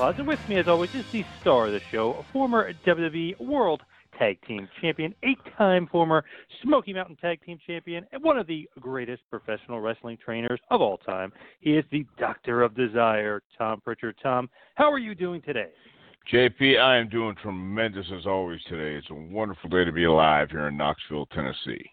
And with me, as always, is the star of the show, a former WWE World Tag Team Champion, eight-time former Smoky Mountain Tag Team Champion, and one of the greatest professional wrestling trainers of all time. He is the Doctor of Desire, Tom Prichard. Tom, how are you doing today? JP, I am doing tremendous as always today. It's a wonderful day to be alive here in Knoxville, Tennessee.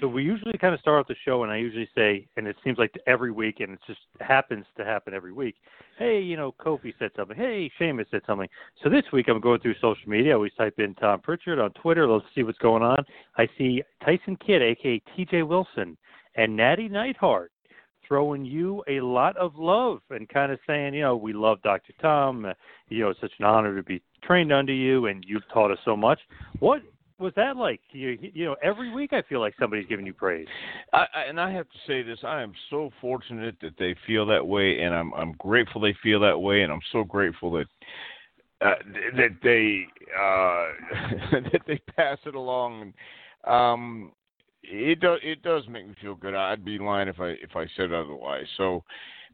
So we usually kind of start off the show, and I usually say, and it seems like every week, and it just happens to happen every week. Hey, you know, Kofi said something. Hey, Sheamus said something. So this week I'm going through social media. I always type in Tom Prichard on Twitter. Let's see what's going on. I see Tyson Kidd, aka T.J. Wilson, and Nattie Neidhart throwing you a lot of love and kind of saying, you know, we love Dr. Tom. You know, it's such an honor to be trained under you, and you've taught us so much. What was that like? You, you know, every week I feel like somebody's giving you praise. I, I, and I have to say this: I am so fortunate that they feel that way, and I'm I'm grateful they feel that way, and I'm so grateful that uh, that they uh, that they pass it along. Um, it does it does make me feel good. I'd be lying if I if I said otherwise. So.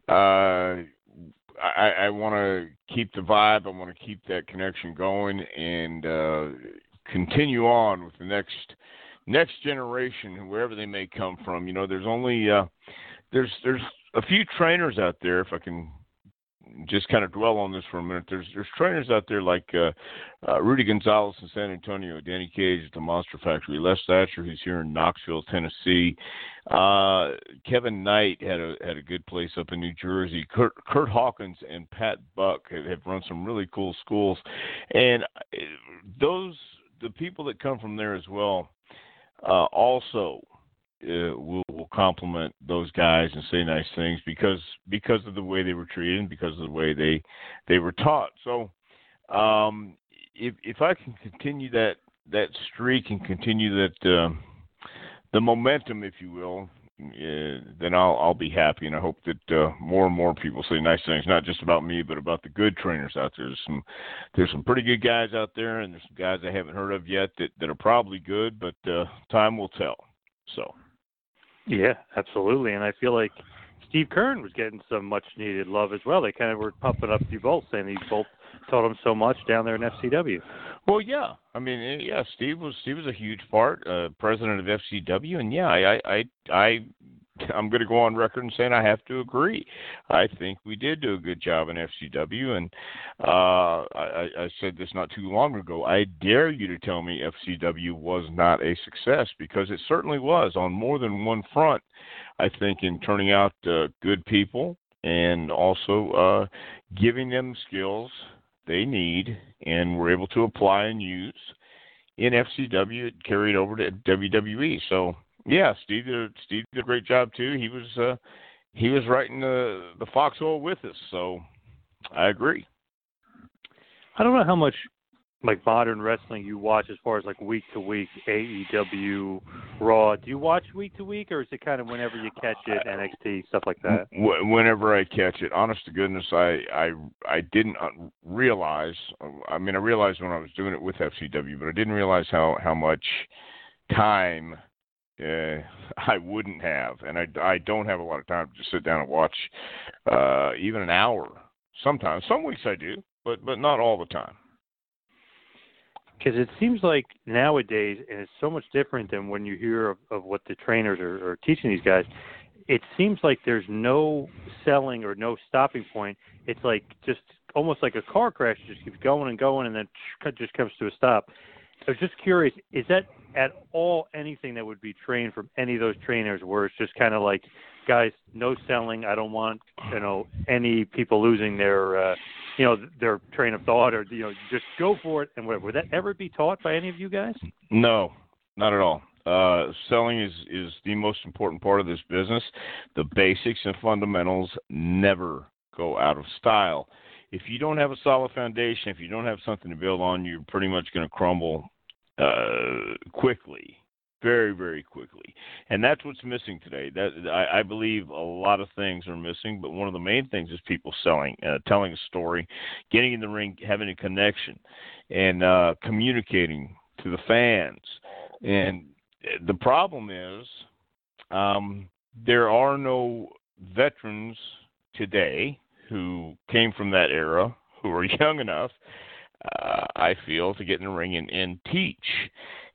Uh, I, I want to keep the vibe. I want to keep that connection going, and uh, continue on with the next next generation, wherever they may come from. You know, there's only uh, there's there's a few trainers out there. If I can just kind of dwell on this for a minute, there's there's trainers out there like uh, uh, Rudy Gonzalez in San Antonio, Danny Cage at the Monster Factory, Les Thatcher who's here in Knoxville, Tennessee. Uh, Kevin Knight had a had a good place up in New Jersey. Kurt, Kurt Hawkins and Pat Buck have, have run some really cool schools, and uh, those the people that come from there as well uh, also uh, will, will compliment those guys and say nice things because because of the way they were treated and because of the way they they were taught. So um, if if I can continue that that streak and continue that uh, the momentum, if you will, uh, then I'll I'll be happy, and I hope that uh, more and more people say nice things, not just about me, but about the good trainers out there. There's some there's some pretty good guys out there, and there's some guys I haven't heard of yet that that are probably good, but uh, time will tell. So. Yeah, absolutely, and I feel like Steve Kern was getting some much needed love as well. They kind of were pumping up you both, saying you both taught him so much down there in FCW. Well, yeah, I mean, eh, yeah, Steve was Steve was a huge part, uh, president of FCW, and yeah, I I I I'm going to go on record and saying I have to agree. I think we did do a good job in FCW, and uh, I, I said this not too long ago. I dare you to tell me FCW was not a success because it certainly was on more than one front. I think in turning out uh, good people and also uh, giving them skills they need and were able to apply and use in FCW. It carried over to WWE. So yeah, Steve did Steve did a great job too. He was uh, he was right in the the foxhole with us. So I agree. I don't know how much like modern wrestling you watch as far as like week to week AEW Raw? Do you watch week to week, or is it kind of whenever you catch it, NXT stuff like that? Whenever I catch it, honest to goodness, I I I didn't uh, realize. I mean, I realized when I was doing it with FCW, but I didn't realize how how much time uh, I wouldn't have, and I, I don't have a lot of time to just sit down and watch uh, even an hour. Sometimes, some weeks I do, but but not all the time. Because it seems like nowadays, and it's so much different than when you hear of, of what the trainers are, are teaching these guys. It seems like there's no selling or no stopping point. It's like just almost like a car crash, it just keeps going and going, and then just comes to a stop. I was just curious, is that at all anything that would be trained from any of those trainers where it's just kind of like, guys, no selling. I don't want, you know, any people losing their, uh, you know, their train of thought or, you know, just go for it and whatever. Would that ever be taught by any of you guys? No, not at all. Uh, selling is is the most important part of this business. The basics and fundamentals never go out of style. If you don't have a solid foundation, if you don't have something to build on, you're pretty much going to crumble uh, quickly, very very quickly, and that's what's missing today. That I, I believe a lot of things are missing, but one of the main things is people selling, uh, telling a story, getting in the ring, having a connection, and uh, communicating to the fans. And the problem is, um, there are no veterans today who came from that era who are young enough uh, I feel, to get in the ring and, and teach.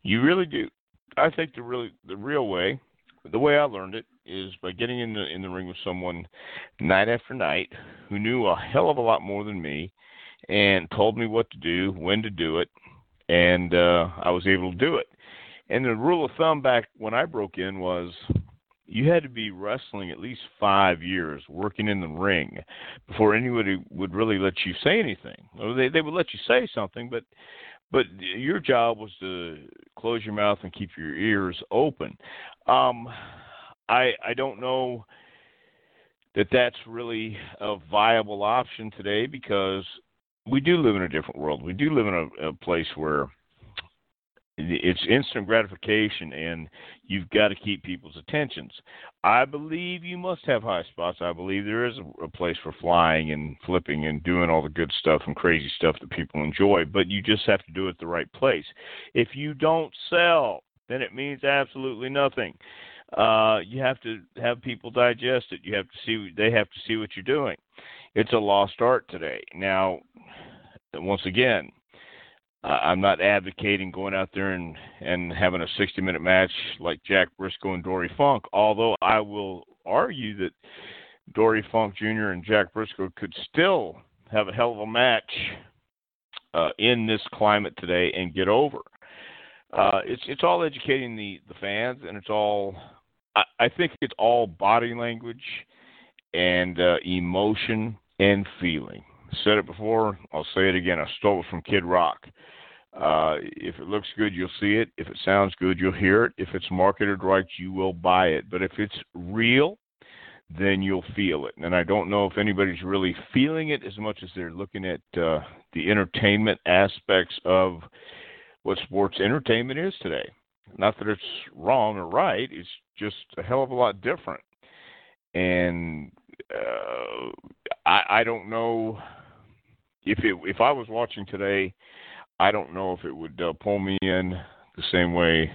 You really do. I think the really the real way, the way I learned it is by getting in the in the ring with someone night after night who knew a hell of a lot more than me and told me what to do, when to do it, and uh, I was able to do it. And the rule of thumb back when I broke in was you had to be wrestling at least five years, working in the ring, before anybody would really let you say anything. Or they they would let you say something, but but your job was to close your mouth and keep your ears open. Um, I I don't know that that's really a viable option today because we do live in a different world. We do live in a, a place where it's instant gratification and you've got to keep people's attentions. I believe you must have high spots. I believe there is a, place for flying and flipping and doing all the good stuff and crazy stuff that people enjoy but you just have to do it the right place. If you don't sell then it means absolutely nothing. Uh you have to have people digest it. You have to see they have to see what you're doing. It's a lost art today. Now once again I'm not advocating going out there and and having a 60 minute match like Jack Briscoe and Dory Funk. Although I will argue that Dory Funk Jr. and Jack Briscoe could still have a hell of a match uh, in this climate today and get over. Uh, it's it's all educating the the fans, and it's all I, I think it's all body language and uh, emotion and feeling. Said it before, I'll say it again. I stole it from Kid Rock. Uh, if it looks good, you'll see it. If it sounds good, you'll hear it. If it's marketed right, you will buy it. But if it's real, then you'll feel it. And I don't know if anybody's really feeling it as much as they're looking at uh, the entertainment aspects of what sports entertainment is today. Not that it's wrong or right, it's just a hell of a lot different. And uh, I, I don't know if it if I was watching today I don't know if it would uh, pull me in the same way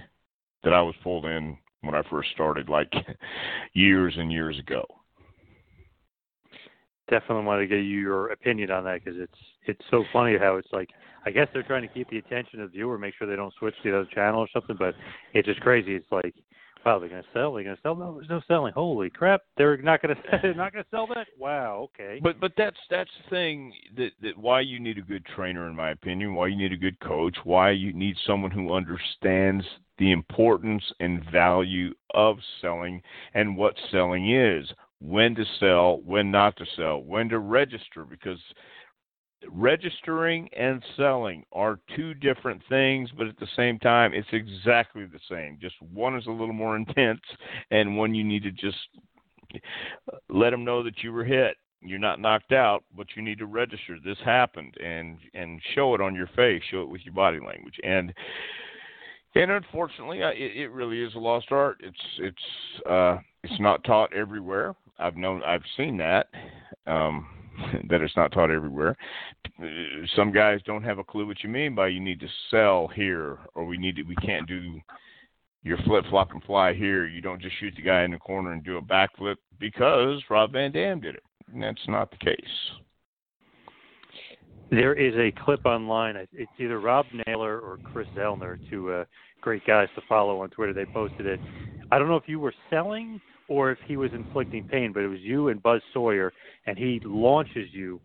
that I was pulled in when I first started, like years and years ago. Definitely want to get you your opinion on that because it's it's so funny how it's like I guess they're trying to keep the attention of the viewer, make sure they don't switch to the other channel or something, but it's just crazy. It's like wow, they're going to sell. They're going to sell. No, there's no selling. Holy crap! They're not going to. They're not to sell that. Wow. Okay. But but that's that's the thing that that why you need a good trainer, in my opinion. Why you need a good coach. Why you need someone who understands the importance and value of selling and what selling is. When to sell, when not to sell, when to register, because registering and selling are two different things, but at the same time, it's exactly the same. Just one is a little more intense, and one you need to just let them know that you were hit. You're not knocked out, but you need to register. This happened, and and show it on your face. Show it with your body language, and and unfortunately, it, it really is a lost art. It's it's uh, it's not taught everywhere. I've known, I've seen that. Um, that it's not taught everywhere. Some guys don't have a clue what you mean by you need to sell here or we need to we can't do your flip flop and fly here. You don't just shoot the guy in the corner and do a backflip because Rob Van Dam did it. And that's not the case. There is a clip online. It's either Rob Naylor or Chris Zellner, two uh, great guys to follow on Twitter. They posted it. I don't know if you were selling or if he was inflicting pain, but it was you and Buzz Sawyer, and he launches you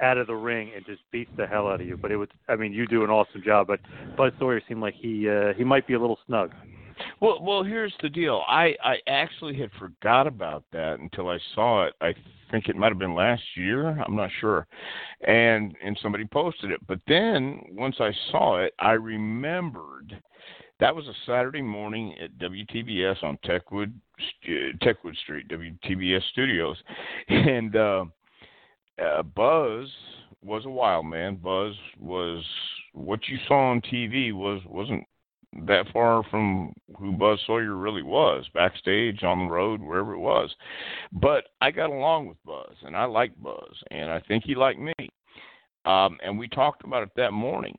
out of the ring and just beats the hell out of you. But it was, I mean, you do an awesome job. But Buzz Sawyer seemed like he uh, he might be a little snug. Well, well, here's the deal. I I actually had forgot about that until I saw it. I think it might have been last year. I'm not sure, and and somebody posted it. But then once I saw it, I remembered that was a Saturday morning at WTBS on Techwood Techwood Street, WTBS Studios, and uh, uh, Buzz was a wild man. Buzz was what you saw on TV was wasn't that far from who Buzz Sawyer really was, backstage, on the road, wherever it was. But I got along with Buzz, and I liked Buzz, and I think he liked me. Um, and we talked about it that morning,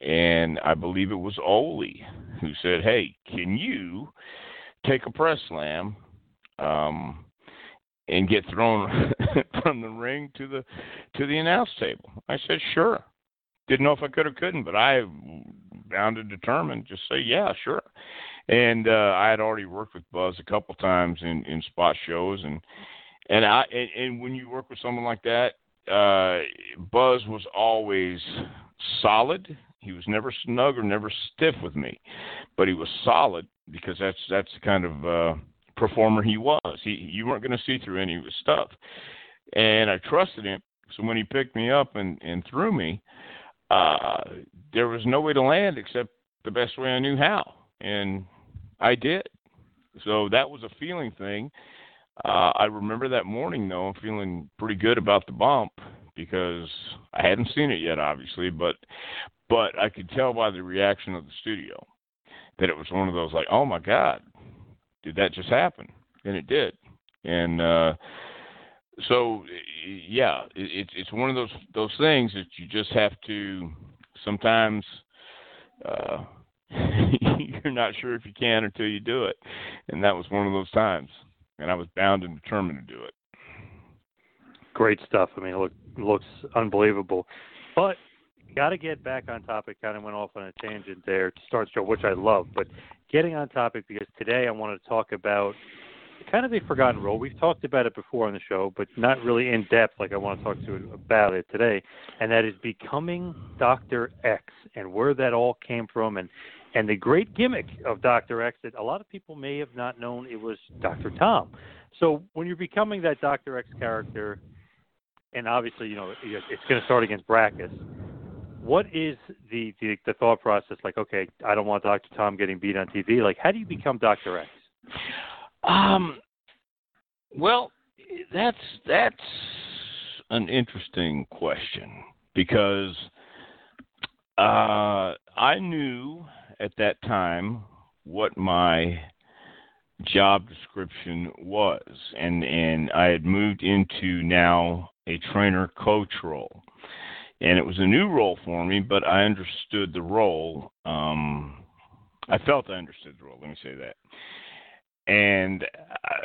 and I believe it was Ole who said, "Hey, can you take a press slam um, and get thrown from the ring to the to the announce table?" I said, "Sure." Didn't know if I could or couldn't, but I bound and determined just say yeah sure and uh i had already worked with buzz a couple times in in spot shows and and i and, and when you work with someone like that uh buzz was always solid he was never snug or never stiff with me but he was solid because that's that's the kind of uh performer he was. He you weren't going to see through any of his stuff. And i trusted him. So when he picked me up and and threw me uh, there was no way to land except the best way I knew how, and I did. So that was a feeling thing. Uh, I remember that morning though, feeling pretty good about the bump because I hadn't seen it yet, obviously, but but I could tell by the reaction of the studio that it was one of those like, oh my god, did that just happen? And it did. And uh, so yeah, it, it's one of those those things that you just have to sometimes. Uh, you're not sure if you can until you do it, and that was one of those times. And I was bound and determined to do it. Great stuff. I mean, it look, looks unbelievable. But got to get back on topic. Kind of went off on a tangent there to start show, which I love. But getting on topic because today I want to talk about kind of a forgotten role. We've talked about it before on the show, but not really in depth like I want to talk to you about it today, and that is becoming Doctor X and where that all came from and and the great gimmick of Doctor X that a lot of people may have not known it was Doctor Tom. So when you're becoming that Doctor X character, and obviously you know it's going to start against Brakkus. What is the, the the thought process? Like, okay, I don't want Doctor Tom getting beat on TV. Like, how do you become Doctor X? Um, well, that's that's an interesting question because uh, I knew at that time what my job description was, and and I had moved into now a trainer coach role, and it was a new role for me, but I understood the role. Um, I felt I understood the role. Let me say that and uh,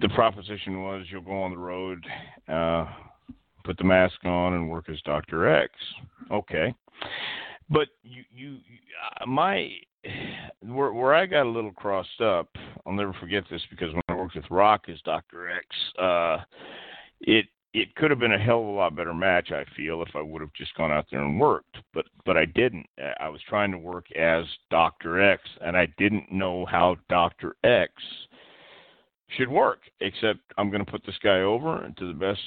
the proposition was you'll go on the road, uh, put the mask on, and work as Doctor X. Okay, but you, you, uh, my, where, where I got a little crossed up, I'll never forget this because when I worked with Rock as Doctor X, uh, it it could have been a hell of a lot better match. I feel if I would have just gone out there and worked, but but I didn't. I was trying to work as Doctor X, and I didn't know how Doctor X should work. Except I'm going to put this guy over, and to the best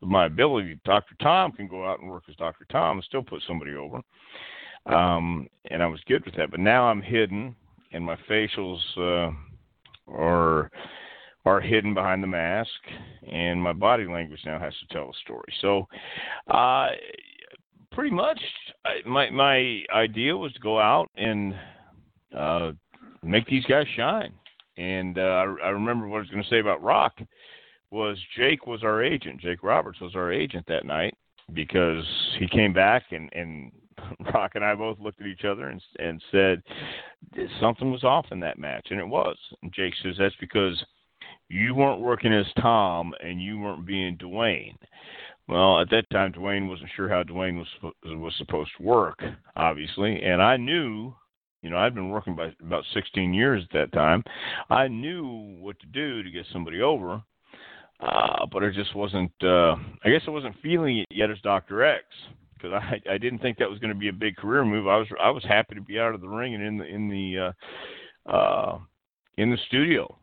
of my ability, Doctor Tom can go out and work as Doctor Tom and still put somebody over. Um, and I was good with that. But now I'm hidden, and my facials uh, are are hidden behind the mask, and my body language now has to tell a story. So, uh, pretty much, I, my my idea was to go out and uh, make these guys shine. And uh, I, I remember what I was going to say about Rock was Jake was our agent. Jake Roberts was our agent that night because he came back and and Rock and I both looked at each other and and said, something was off in that match, and it was. And Jake says that's because you weren't working as Tom and you weren't being Dwayne. Well, at that time, Dwayne wasn't sure how Dwayne was was supposed to work, obviously, and I knew, you know, I'd been working by about 16 years at that time. I knew what to do to get somebody over, uh, but I just wasn't. Uh, I guess I wasn't feeling it yet as Doctor X because I I didn't think that was going to be a big career move. I was I was happy to be out of the ring and in the in the uh, uh, in the studio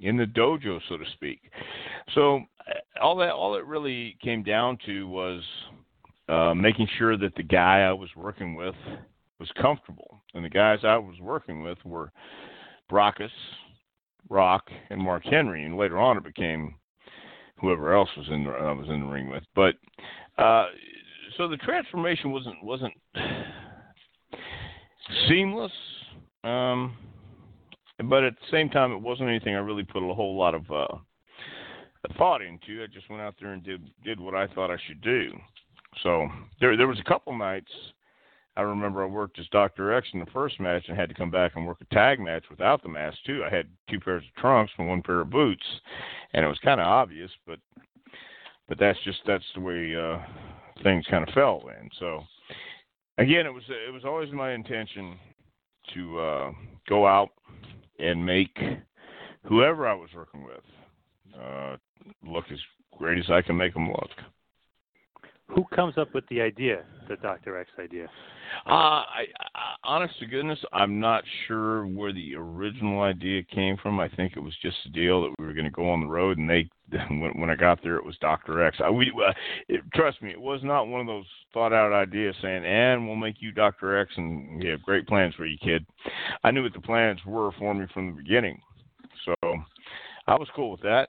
in the dojo, so to speak. So uh, all that all it really came down to was uh, making sure that the guy I was working with was comfortable, and the guys I was working with were Brakkus, Rock, and Mark Henry, and later on it became whoever else was in the, I was in the ring with. But uh, so the transformation wasn't wasn't seamless. Um, but at the same time, it wasn't anything I really put a whole lot of uh, thought into. I just went out there and did did what I thought I should do. So there there was a couple nights I remember I worked as Doctor X in the first match and had to come back and work a tag match without the mask too. I had two pairs of trunks and one pair of boots, and it was kind of obvious, but but that's just that's the way uh, things kind of fell in. So again, it was it was always my intention to uh, go out and make whoever I was working with uh, look as great as I can make them look. Who comes up with the idea, the Doctor X idea? Uh, I, I, honest to goodness, I'm not sure where the original idea came from. I think it was just a deal that we were going to go on the road, and they, when, when I got there, it was Doctor X. I, we, uh, it, trust me, it was not one of those thought out ideas saying, "And we'll make you Doctor X, and we have great plans for you, kid." I knew what the plans were for me from the beginning, so I was cool with that.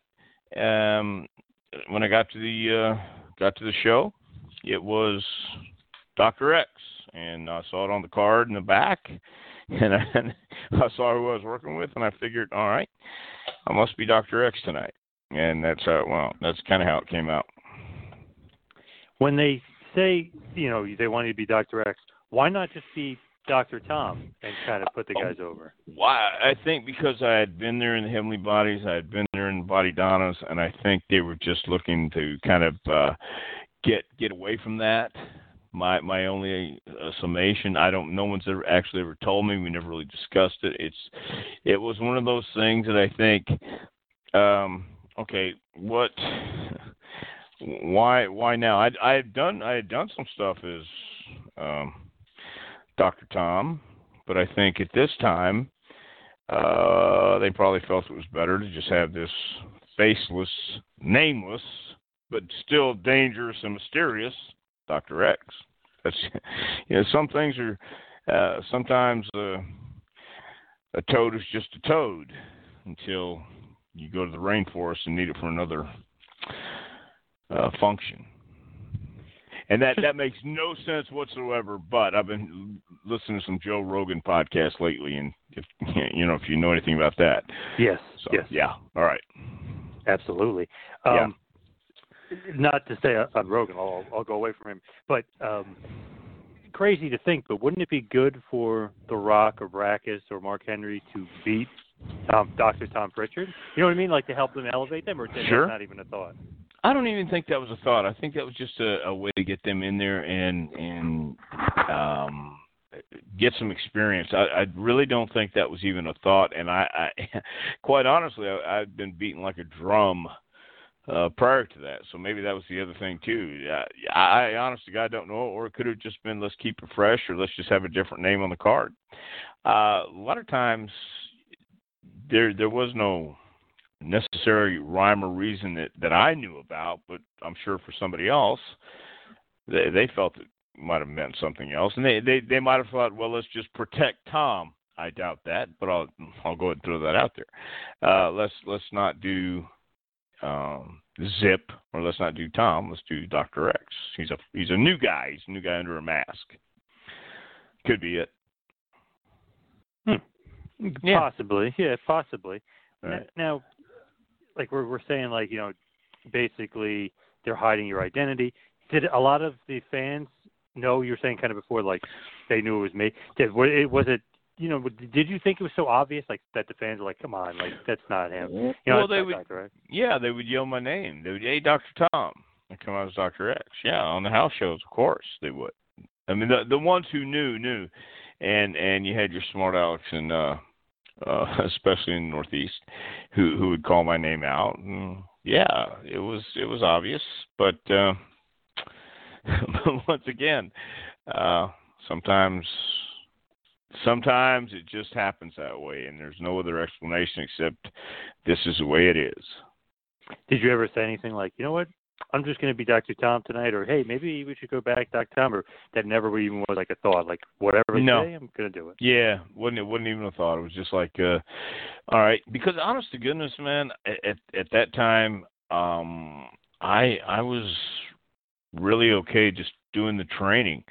Um, when I got to the uh, got to the show, it was Doctor X, and I saw it on the card in the back, and I, I saw who I was working with, and I figured, all right, I must be Doctor X tonight, and that's how it well, that's kind of how it came out. When they say, you know, they want you to be Doctor X, why not just be Dr. Tom and kind of put the guys over? Why? I think because I had been there in the Heavenly Bodies, I had been there in the Body Donnas, and I think they were just looking to kind of uh, get get away from that. My my only uh, summation, I don't. No one's ever actually ever told me. We never really discussed it. It's it was one of those things that I think. Um, okay, what? Why why now? I I had done I had done some stuff as um, Dr. Tom, but I think at this time uh, they probably felt it was better to just have this faceless, nameless but still dangerous and mysterious, Doctor X. That's you know some things are uh, sometimes uh, a toad is just a toad until you go to the rainforest and need it for another uh, function. And that that makes no sense whatsoever. But I've been listening to some Joe Rogan podcasts lately, and if you know if you know anything about that, yes, so, yes, yeah, all right, absolutely. Um, yeah not to say on Rogan, I'll, I'll go away from him, but um, crazy to think, but wouldn't it be good for The Rock or Brakkus or Mark Henry to beat Tom, Dr. Tom Prichard. You know what I mean? Like to help them elevate them, or is sure. not even a thought? I don't even think that was a thought. I think that was just a, a way to get them in there and and um, get some experience. I, I really don't think that was even a thought. And I, I quite honestly, I, I've been beaten like a drum uh, prior to that. So maybe that was the other thing too. I, I honest to God don't know, or it could have just been let's keep it fresh, or let's just have a different name on the card. Uh, a lot of times there there was no necessary rhyme or reason that that I knew about, but I'm sure for somebody else they they felt it might have meant something else, and they they they might have thought, well, let's just protect Tom. I doubt that, but I'll I'll go ahead and throw that out there. Uh, let's let's not do um, Zip, or let's not do Tom. Let's do Doctor X. He's a he's a new guy. He's a new guy under a mask. Could be it. Hmm. Yeah. Possibly, yeah, possibly. Right. Now, like we're we're saying, like you know, basically they're hiding your identity. Did a lot of the fans know? You were saying kind of before, like they knew it was me. Did it was it you know, did you think it was so obvious, like that the fans were like, "Come on, like that's not him." You know, well, they would. Doctor X. Yeah, they would yell my name. They would, "Hey, Doctor Tom," and come out as Doctor X. Yeah, on the house shows, of course they would. I mean, the the ones who knew knew, and and you had your smart Alex and uh, uh, especially in the Northeast, who who would call my name out. And yeah, it was it was obvious, but uh, once again, uh, sometimes sometimes it just happens that way, and there's no other explanation except this is the way it is. Did you ever say anything like, you know what, I'm just going to be Dr. Tom tonight, or hey, maybe we should go back, Dr. Tom, or that never even was like a thought, like whatever they no. say, I'm going to do it. Yeah, wasn't it wasn't even a thought. It was just like, uh, all right, because honest to goodness, man, at at that time, um, I I was really okay just doing the training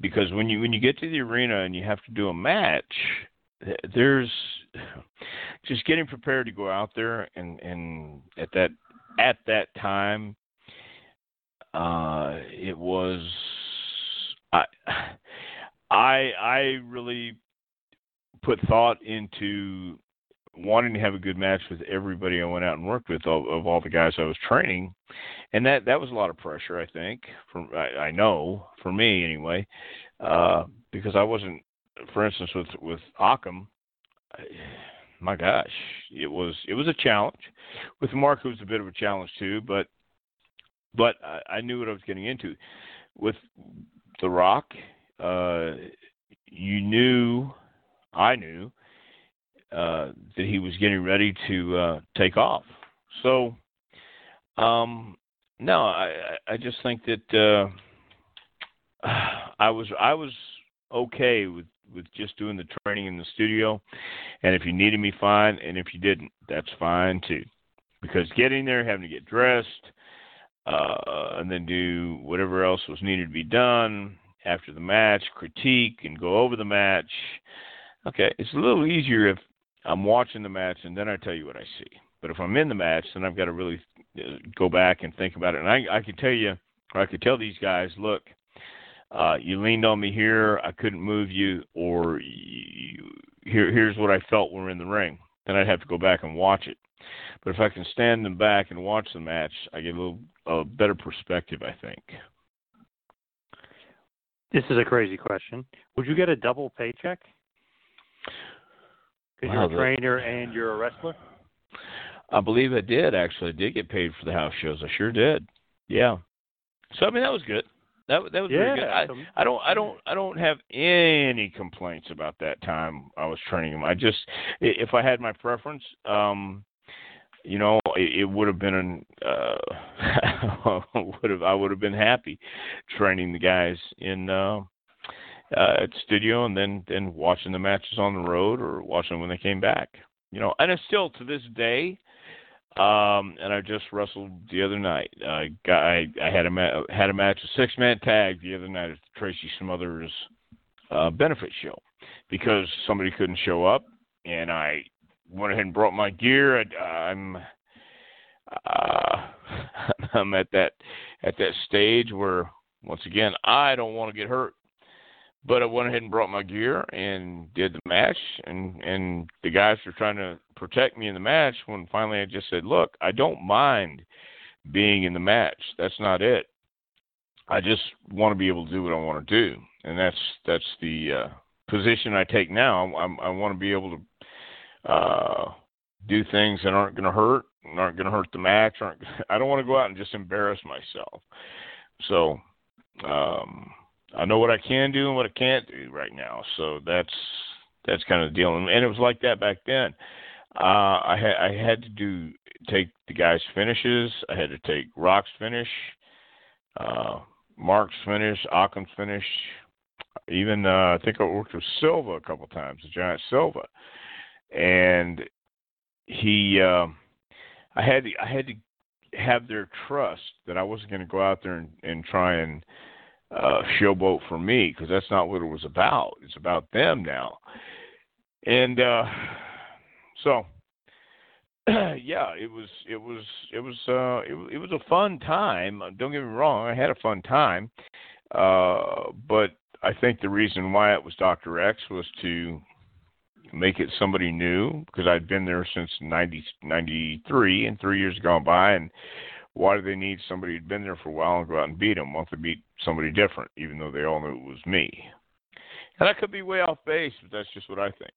because when you when you get to the arena and you have to do a match there's just getting prepared to go out there and and at that at that time uh it was i i i really put thought into wanting to have a good match with everybody I went out and worked with of, of all the guys I was training, and that that was a lot of pressure. I think, from I, I know for me anyway, uh, because I wasn't, for instance, with with Achim. I, my gosh, it was it was a challenge. With Mark, it was a bit of a challenge too, but but I, I knew what I was getting into. With The Rock, uh, you knew, I knew uh, that he was getting ready to uh, take off. So, um, no, I, I just think that uh, I was I was okay with with just doing the training in the studio, and if you needed me, fine, and if you didn't, that's fine too, because getting there, having to get dressed, uh, and then do whatever else was needed to be done after the match, critique and go over the match. Okay, it's a little easier if I'm watching the match and then I tell you what I see. But if I'm in the match, then I've got to really uh, go back and think about it. And I, I could tell you, or I could tell these guys, look, uh, you leaned on me here, I couldn't move you, or you, here, here's what I felt when we're in the ring. Then I'd have to go back and watch it. But if I can stand them back and watch the match, I get a little a better perspective, I think. This is a crazy question. Would you get a double paycheck? Because Wow, you're a trainer and you're a wrestler. I believe I did actually. I did get paid for the house shows. I sure did. Yeah. So I mean that was good. That that was yeah. good. I, I don't I don't I don't have any complaints about that time I was training him. I just if I had my preference, um you know, it, it would have been an uh would have I would have been happy training the guys in uh uh at studio and then then watching the matches on the road or watching them when they came back. You know, and it's still to this day um, and I just wrestled the other night. Got I, I had a ma- had a match, a six man tag the other night at Tracy Smothers uh, benefit show because somebody couldn't show up, and I went ahead and brought my gear. I, I'm uh, I'm at that at that stage where once again I don't want to get hurt. But I went ahead and brought my gear and did the match, and and the guys were trying to protect me in the match. When finally I just said, "Look, I don't mind being in the match. That's not it. I just want to be able to do what I want to do, and that's that's the uh, position I take now. I'm, I want to be able to uh, do things that aren't going to hurt, aren't going to hurt the match. Aren't I don't want to go out and just embarrass myself. So um, I know what I can do and what I can't do right now. So that's that's kind of the deal. And, it was like that back then. Uh, I had I had to do take the guys' finishes. I had to take Rock's finish, uh, Mark's finish, Achim's finish. Even uh, I think I worked with Silva a couple times, the Giant Silva, and he. Uh, I had to, I had to have their trust that I wasn't going to go out there and, and try and uh, showboat for me because that's not what it was about. It's about them now, and uh, so yeah, it was it was it was uh, it, it was a fun time. Don't get me wrong, I had a fun time, uh, but I think the reason why it was Doctor X was to make it somebody new because I'd been there since 90, 93 and three years gone by and why do they need somebody who'd been there for a while and go out and beat them? Don't they beat somebody different, even though they all knew it was me? And I could be way off base, but that's just what I think.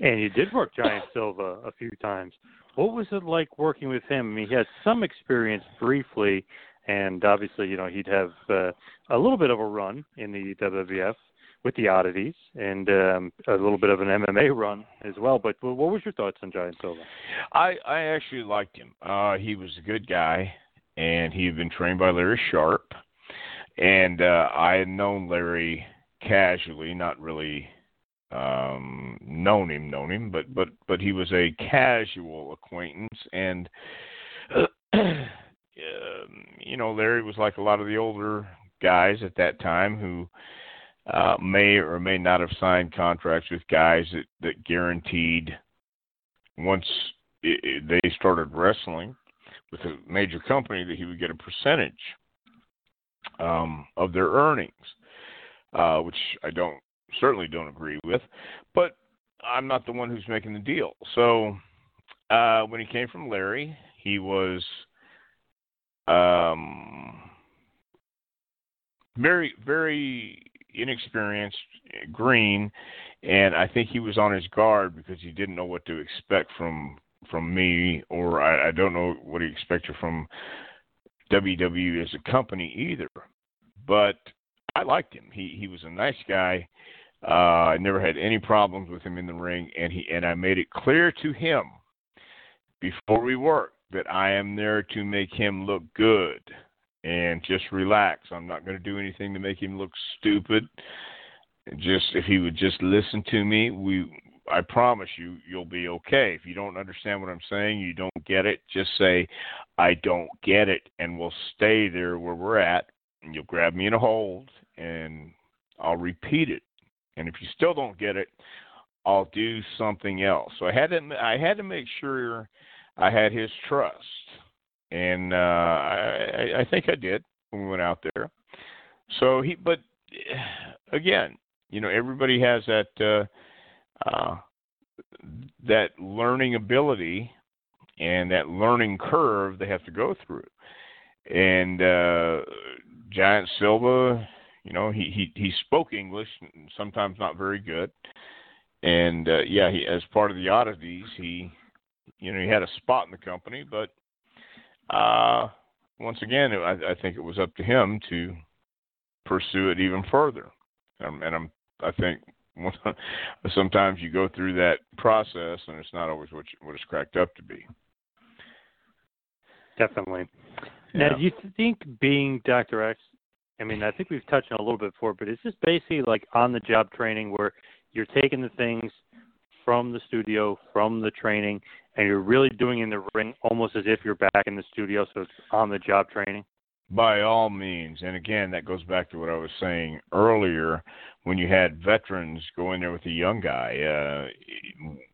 And you did work Giant Silva a few times. What was it like working with him? I mean, he had some experience briefly, and obviously, you know, he'd have uh, a little bit of a run in the WWF with the oddities and um, a little bit of an MMA run as well. But what was your thoughts on Giant Silva? I I actually liked him. Uh, he was a good guy, and he had been trained by Larry Sharpe. and uh, I had known Larry casually, not really um known him known him but but but he was a casual acquaintance and uh, you know Larry was like a lot of the older guys at that time who uh, may or may not have signed contracts with guys that, that guaranteed once it, it, they started wrestling with a major company that he would get a percentage um, of their earnings, uh, which I don't certainly don't agree with. But I'm not the one who's making the deal. So uh, when he came from Larry, he was um, very very inexperienced, green, and I think he was on his guard because he didn't know what to expect from from me, or I, I don't know what he expected from WWE as a company either. But I liked him. He he was a nice guy. Uh, I never had any problems with him in the ring, and he and I made it clear to him before we worked that I am there to make him look good and just relax. I'm not going to do anything to make him look stupid. Just if he would just listen to me, we I promise you you'll be okay. If you don't understand what I'm saying, you don't get it, just say I don't get it and we'll stay there where we're at and you'll grab me in a hold and I'll repeat it. And if you still don't get it, I'll do something else. So I had to I had to make sure I had his trust and uh, I, I think I did when we went out there. So he, but again, you know, everybody has that uh, uh, that learning ability and that learning curve they have to go through. And uh, Giant Silva, you know, he he he spoke English, sometimes not very good. And uh, yeah, he as part of the oddities, he you know he had a spot in the company, but uh, once again, I, I think it was up to him to pursue it even further. Um, and I'm, I think sometimes you go through that process, and it's not always what you, what it's cracked up to be. Definitely. Yeah. Now, do you think being Dr. X? I mean, I think we've touched on a little bit before, but it's just basically like on the job training where you're taking the things from the studio, from the training, and you're really doing in the ring almost as if you're back in the studio, so it's on the job training? By all means. And again, that goes back to what I was saying earlier when you had veterans go in there with a young guy. Uh,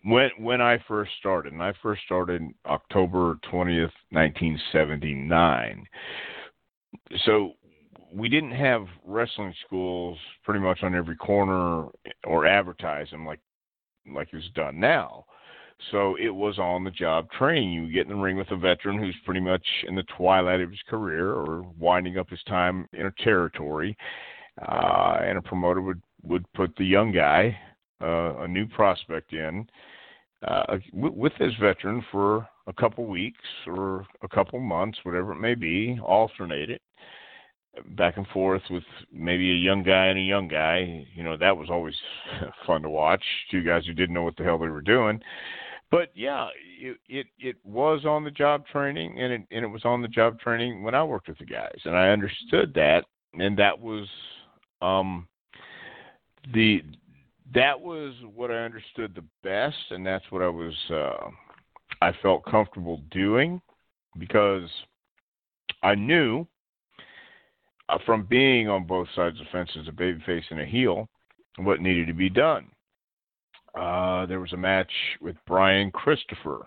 when when I first started, and I first started October 20th, 1979. So we didn't have wrestling schools pretty much on every corner or advertise them like like it's done now. So it was on the job training. You get in the ring with a veteran who's pretty much in the twilight of his career or winding up his time in a territory, uh, and a promoter would would put the young guy, uh, a new prospect, in uh, with this veteran for a couple weeks or a couple months, whatever it may be, alternate it back and forth with maybe a young guy and a young guy. You know, that was always fun to watch. Two guys who didn't know what the hell they were doing. But yeah, it it, it was on the job training, and it and it was on the job training when I worked with the guys, and I understood that, and that was um the that was what I understood the best, and that's what I was uh, I felt comfortable doing because I knew uh, from being on both sides of the fence as a babyface and a heel, what needed to be done. Uh, there was a match with Brian Christopher,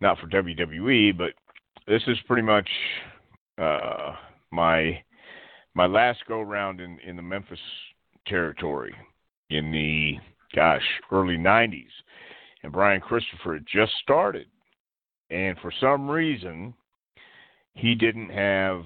not for WWE, but this is pretty much uh, my my last go round in in the Memphis territory in the gosh, early 90s. And Brian Christopher had just started. And for some reason, he didn't have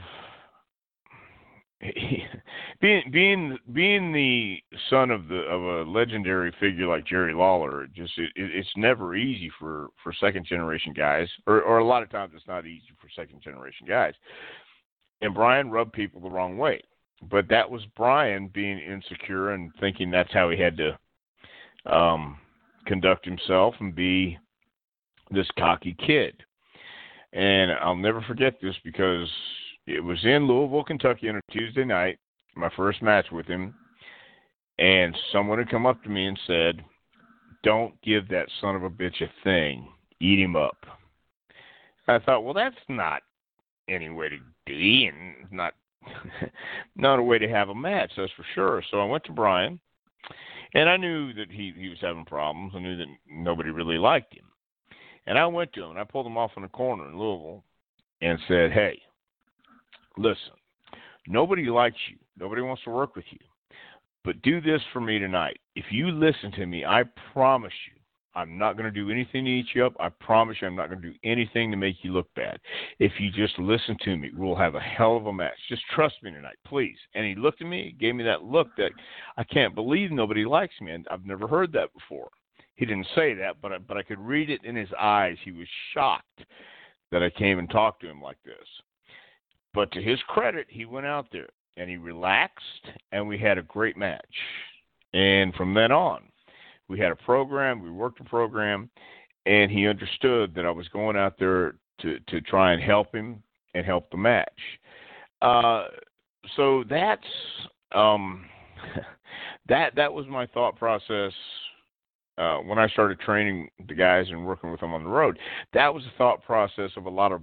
being being being the son of the of a legendary figure like Jerry Lawler, just it, it's never easy for for second generation guys, or or a lot of times it's not easy for second generation guys. And Brian rubbed people the wrong way, but that was Brian being insecure and thinking that's how he had to um, conduct himself and be this cocky kid. And I'll never forget this because it was in Louisville, Kentucky on a Tuesday night, my first match with him, and someone had come up to me and said, Don't give that son of a bitch a thing. Eat him up. I thought, well, that's not any way to be, and not not a way to have a match, that's for sure. So I went to Brian, and I knew that he he was having problems. I knew that nobody really liked him, and I went to him and I pulled him off in a corner in Louisville, and said, "Hey, listen, nobody likes you. Nobody wants to work with you. But do this for me tonight. If you listen to me, I promise you, I'm not going to do anything to eat you up. I promise you, I'm not going to do anything to make you look bad. If you just listen to me, we'll have a hell of a match. Just trust me tonight, please. And he looked at me, gave me that look that I can't believe nobody likes me, and I've never heard that before. He didn't say that, but I, but I could read it in his eyes. He was shocked that I came and talked to him like this. But to his credit, he went out there and he relaxed, and we had a great match. And from then on, we had a program, we worked a program, and he understood that I was going out there to to try and help him and help the match. Uh, so that's um, that that was my thought process uh, when I started training the guys and working with them on the road. That was the thought process of a lot of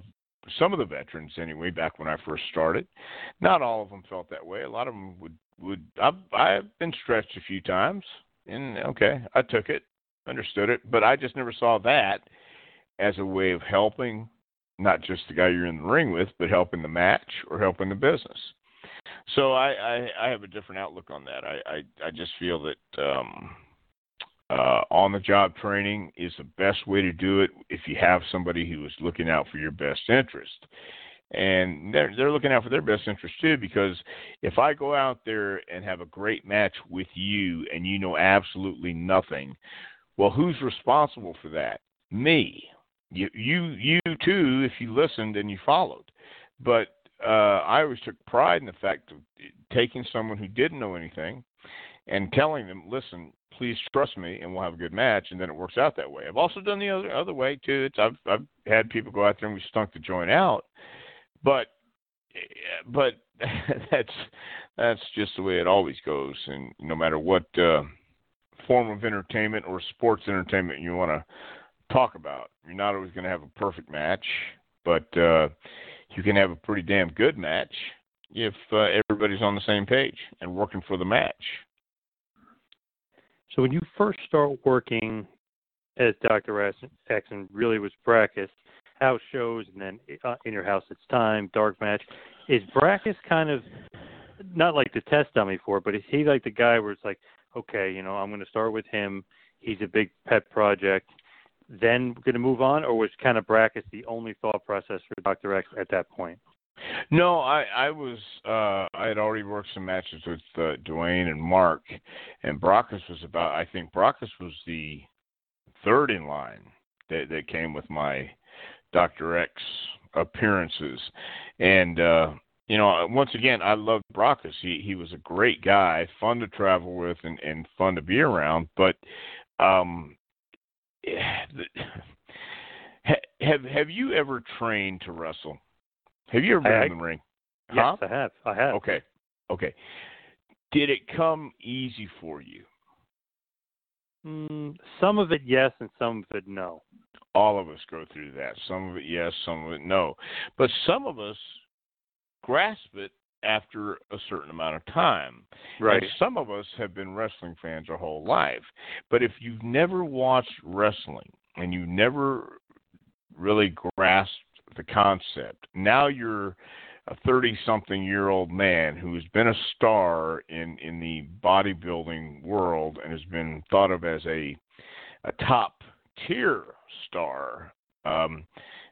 some of the veterans anyway back when I first started. Not all of them felt that way. A lot of them would would I've I've been stretched a few times and okay, I took it, understood it, but I just never saw that as a way of helping not just the guy you're in the ring with, but helping the match or helping the business. So I I, I have a different outlook on that. I I, I just feel that um uh, on the job training is the best way to do it if you have somebody who is looking out for your best interest. And they're they're looking out for their best interest too because if I go out there and have a great match with you and you know absolutely nothing, well who's responsible for that? Me. You you you too if you listened and you followed. But uh I always took pride in the fact of taking someone who didn't know anything and telling them, listen, please trust me and we'll have a good match and then it works out that way. I've also done the other other way too. It's I've I've had people go out there and we stunk the joint out. But but that's that's just the way it always goes and no matter what uh form of entertainment or sports entertainment you want to talk about, you're not always going to have a perfect match, but uh you can have a pretty damn good match if uh, everybody's on the same page and working for the match. So when you first start working as Dr. X and really was Brakkus, house shows and then uh, in your house it's time, dark match, is Brakkus kind of not like the test dummy for it, but is he like the guy where it's like, okay, you know, I'm going to start with him. He's a big pet project. Then going to move on, or was kind of Brakkus the only thought process for Dr. X at that point? No, I I was uh I had already worked some matches with uh, Dwayne and Mark, and Brakkus was about. I think Brakkus was the third in line that that came with my Doctor X appearances, and uh you know once again I loved Brakkus. He he was a great guy, fun to travel with, and and fun to be around. But um, have have you ever trained to wrestle? Have you ever been I, in the ring? Yes, huh? I have. I have. Okay. Okay. Did it come easy for you? Mm, some of it yes, and some of it no. All of us go through that. Some of it yes, some of it no. But some of us grasp it after a certain amount of time. Right. And some of us have been wrestling fans our whole life. But if you've never watched wrestling and you've never really grasped the concept. Now you're a 30 something year old man who's been a star in in the bodybuilding world and has been thought of as a a top tier star um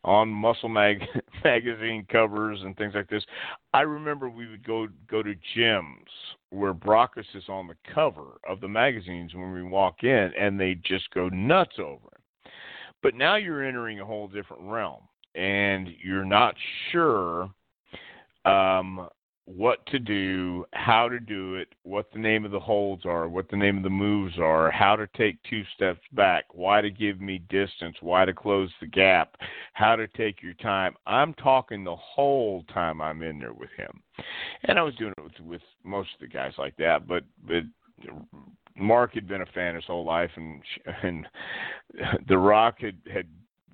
on muscle mag magazine covers and things like this. I remember we would go go to gyms where Brakkus is on the cover of the magazines when we walk in and they just go nuts over him. But now you're entering a whole different realm and you're not sure um, what to do, how to do it, what the name of the holds are, what the name of the moves are, how to take two steps back, why to give me distance, why to close the gap, how to take your time. I'm talking the whole time I'm in there with him, and I was doing it with, with most of the guys like that, but but. Mark had been a fan his whole life, and and The Rock had had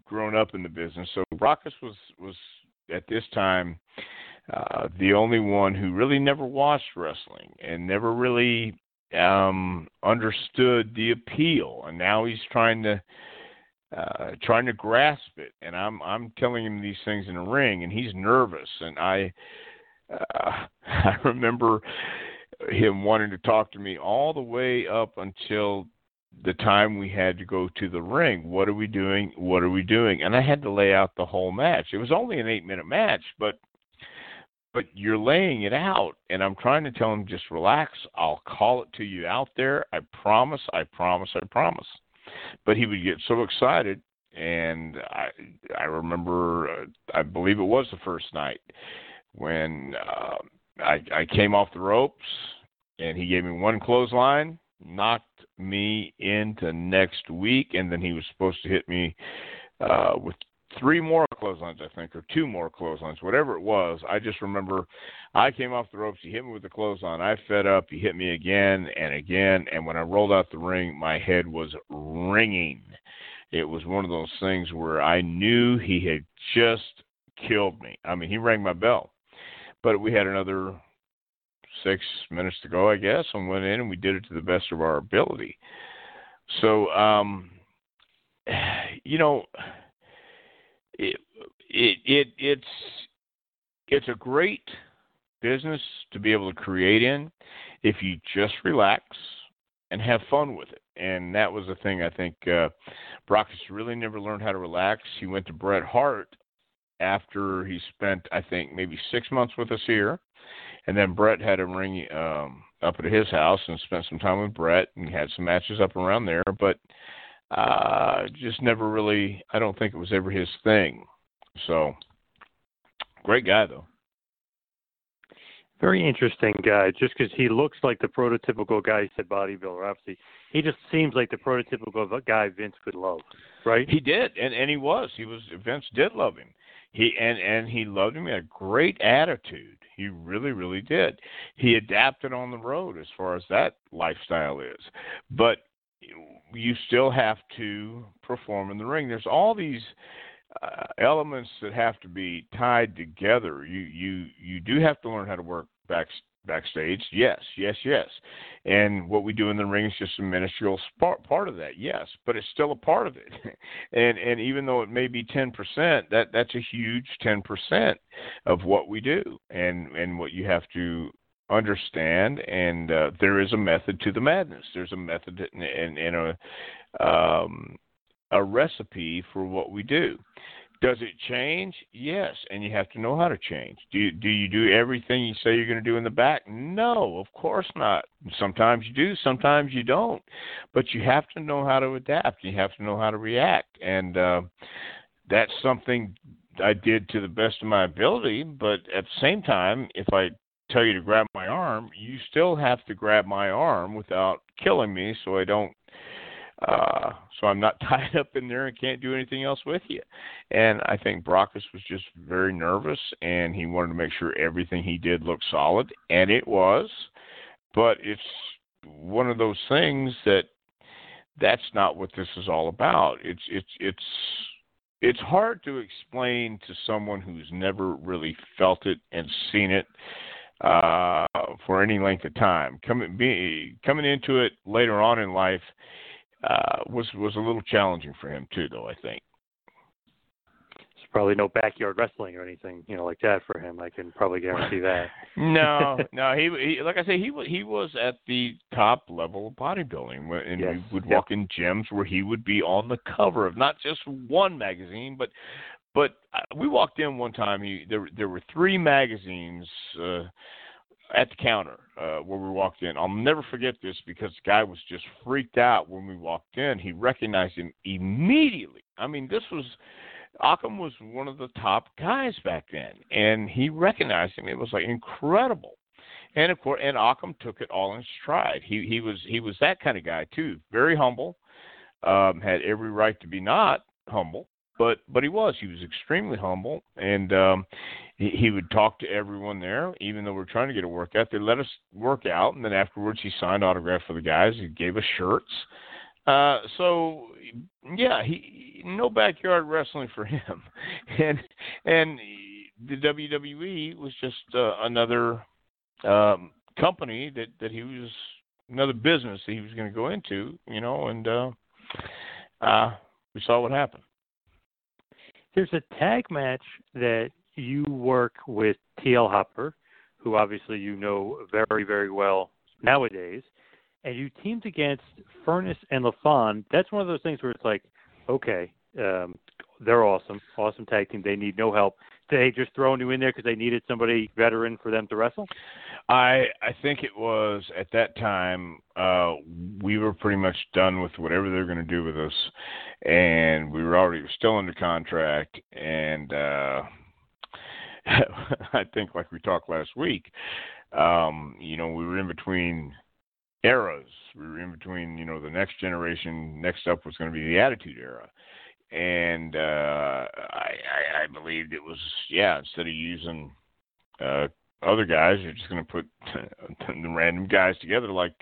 grown up in the business. So Brakkus was was at this time uh, the only one who really never watched wrestling and never really um, understood the appeal, and now he's trying to uh, trying to grasp it. And I'm I'm telling him these things in the ring, and he's nervous. And I uh, I remember him wanting to talk to me all the way up until the time we had to go to the ring. What are we doing? What are we doing? And I had to lay out the whole match. It was only an eight minute match, but but you're laying it out and i'm trying to tell him just relax i'll call it to you out there i promise i promise i promise but he would get so excited and i i remember uh, i believe it was the first night when uh, i i came off the ropes and he gave me one clothesline knocked me into next week and then he was supposed to hit me uh with three more clotheslines, I think, or two more clotheslines, whatever it was. I just remember I came off the ropes. He hit me with the clothesline. I fed up. He hit me again and again. And when I rolled out the ring, my head was ringing. It was one of those things where I knew he had just killed me. I mean, he rang my bell. But we had another six minutes to go, I guess, and went in and we did it to the best of our ability. So, um, you know, it, it, it it's it's a great business to be able to create in if you just relax and have fun with it. And that was the thing I think uh, Brakkus really never learned how to relax. He went to Bret Hart after he spent, I think, maybe six months with us here. And then Bret had him ring um, up at his house and spent some time with Bret and had some matches up around there. But uh, just never really, I don't think it was ever his thing. So, great guy, though. Very interesting guy, just because he looks like the prototypical guy, he said bodybuilder, obviously. He just seems like the prototypical guy Vince could love, right? He did, and, and he was. He was, Vince did love him. He and and he loved him. He had a great attitude. He really, really did. He adapted on the road as far as that lifestyle is. But you still have to perform in the ring. There's all these uh, elements that have to be tied together. You you you do have to learn how to work back backstage. Yes, yes, yes. And what we do in the ring is just a ministerial part of that. Yes, but it's still a part of it. and and even though it may be 10%, that that's a huge 10% of what we do. And and what you have to understand, and uh, there is a method to the madness. There's a method and, and, and a um, a recipe for what we do. Does it change? Yes, and you have to know how to change. Do you, do you do everything you say you're going to do in the back? No, of course not. Sometimes you do, sometimes you don't. But you have to know how to adapt. You have to know how to react, and uh, that's something I did to the best of my ability. But at the same time, if I tell you to grab my arm, you still have to grab my arm without killing me so I don't uh so I'm not tied up in there and can't do anything else with you. And I think Brakkus was just very nervous and he wanted to make sure everything he did looked solid and it was. But it's one of those things that that's not what this is all about. It's it's it's it's hard to explain to someone who's never really felt it and seen it uh, for any length of time. Coming be, coming into it later on in life uh, was was a little challenging for him too, though. I think. There's probably no backyard wrestling or anything, you know, like that for him. I can probably guarantee that. no, no, he, he like I say, he he was at the top level of bodybuilding, and yes. we would yep. walk in gyms where he would be on the cover of not just one magazine, but but uh, we walked in one time. He there there were three magazines. uh at the counter uh, where we walked in. I'll never forget this because the guy was just freaked out when we walked in. He recognized him immediately. I mean, this was Achim was one of the top guys back then, and he recognized him. It was like incredible. And of course, and Achim took it all in stride. He he was he was that kind of guy too. Very humble, um, had every right to be not humble, but but he was. He was extremely humble, and um, he, he would talk to everyone there. Even though we are trying to get a workout, they let us work out, and then afterwards he signed autographs for the guys. He gave us shirts. Uh, so yeah, he no backyard wrestling for him, and and the WWE was just uh, another um, company that that he was another business that he was going to go into, you know, and uh, uh, we saw what happened. There's a tag match that you work with TL Hopper, who obviously you know very very well nowadays and you teamed against Furnas and LaFon, that's one of those things where it's like, okay, um, they're awesome, awesome tag team. They need no help. They just throwing you in there because they needed somebody veteran for them to wrestle. I I think it was at that time uh, we were pretty much done with whatever they were going to do with us, and we were already still under contract. And uh, I think, like we talked last week, um, you know, we were in between eras. We were in between, you know, the next generation. Next up was going to be the Attitude Era, and uh, I, I, I believed it was yeah. Instead of using uh, other guys, you're just going to put the random guys together like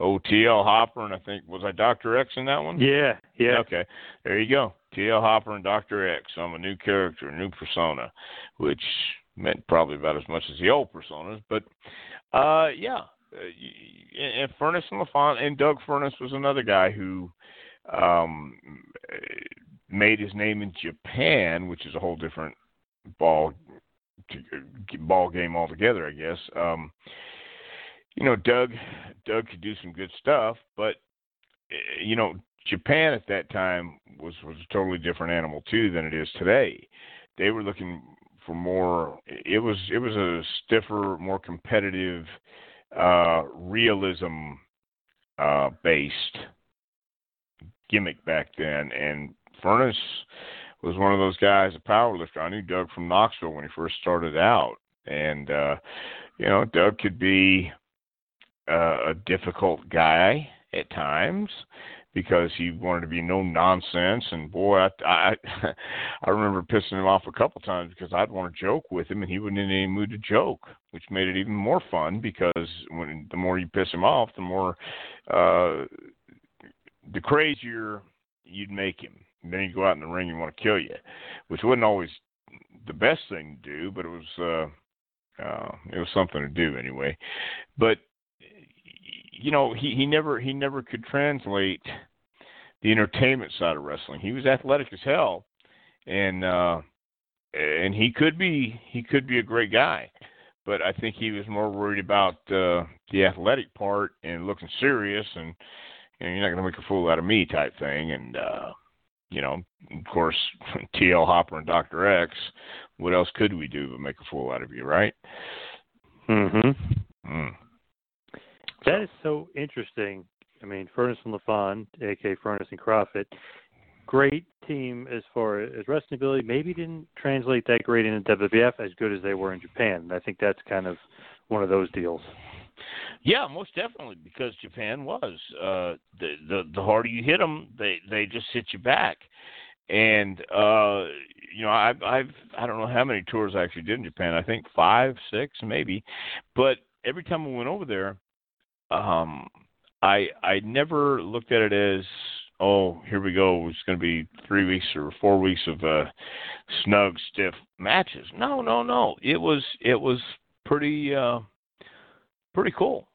OTL Hopper and I think was I Doctor X in that one? Yeah, yeah. Okay, there you go. TL Hopper and Doctor X. I'm a new character, a new persona, which meant probably about as much as the old personas, but uh, yeah, uh, and Furnas and LaFon and Doug Furnas was another guy who um, made his name in Japan, which is a whole different ball ball game altogether, I guess. Um, you know, Doug Doug could do some good stuff, but eh, you know, Japan at that time was was a totally different animal too than it is today. They were looking for more. It was it was a stiffer, more competitive uh, realism uh, based gimmick back then. And Furnas was one of those guys, a power lifter. I knew Doug from Knoxville when he first started out. And, uh, you know, Doug could be uh, a difficult guy at times because he wanted to be no nonsense. And boy, I I, I remember pissing him off a couple times because I'd want to joke with him and he wasn't in any mood to joke, which made it even more fun because when the more you piss him off, the more uh, the crazier you'd make him. And then he'd go out in the ring and want to kill you, which wasn't always the best thing to do, but it was. Uh, uh, it was something to do anyway, but you know, he he never he never could translate the entertainment side of wrestling. He was athletic as hell, and uh, and he could be he could be a great guy, but I think he was more worried about uh, the athletic part and looking serious and you know, you're not going to make a fool out of me type thing. And uh, you know, of course, TL Hopper and Doctor X. What else could we do but make a fool out of you, right? Mhm. Mm. That is so interesting. I mean, Furnas and LaFon, aka Furnas and Profit, great team as far as wrestling ability. Maybe didn't translate that great in WWF as good as they were in Japan. And I think that's kind of one of those deals. Yeah, most definitely, because Japan was uh, the the the harder you hit them, they they just hit you back. And uh, you know, I've I've I don't know how many tours I actually did in Japan. I think five, six, maybe. But every time we went over there, um, I I never looked at it as oh here we go it's going to be three weeks or four weeks of uh, snug stiff matches. No no no it was it was pretty uh, pretty cool.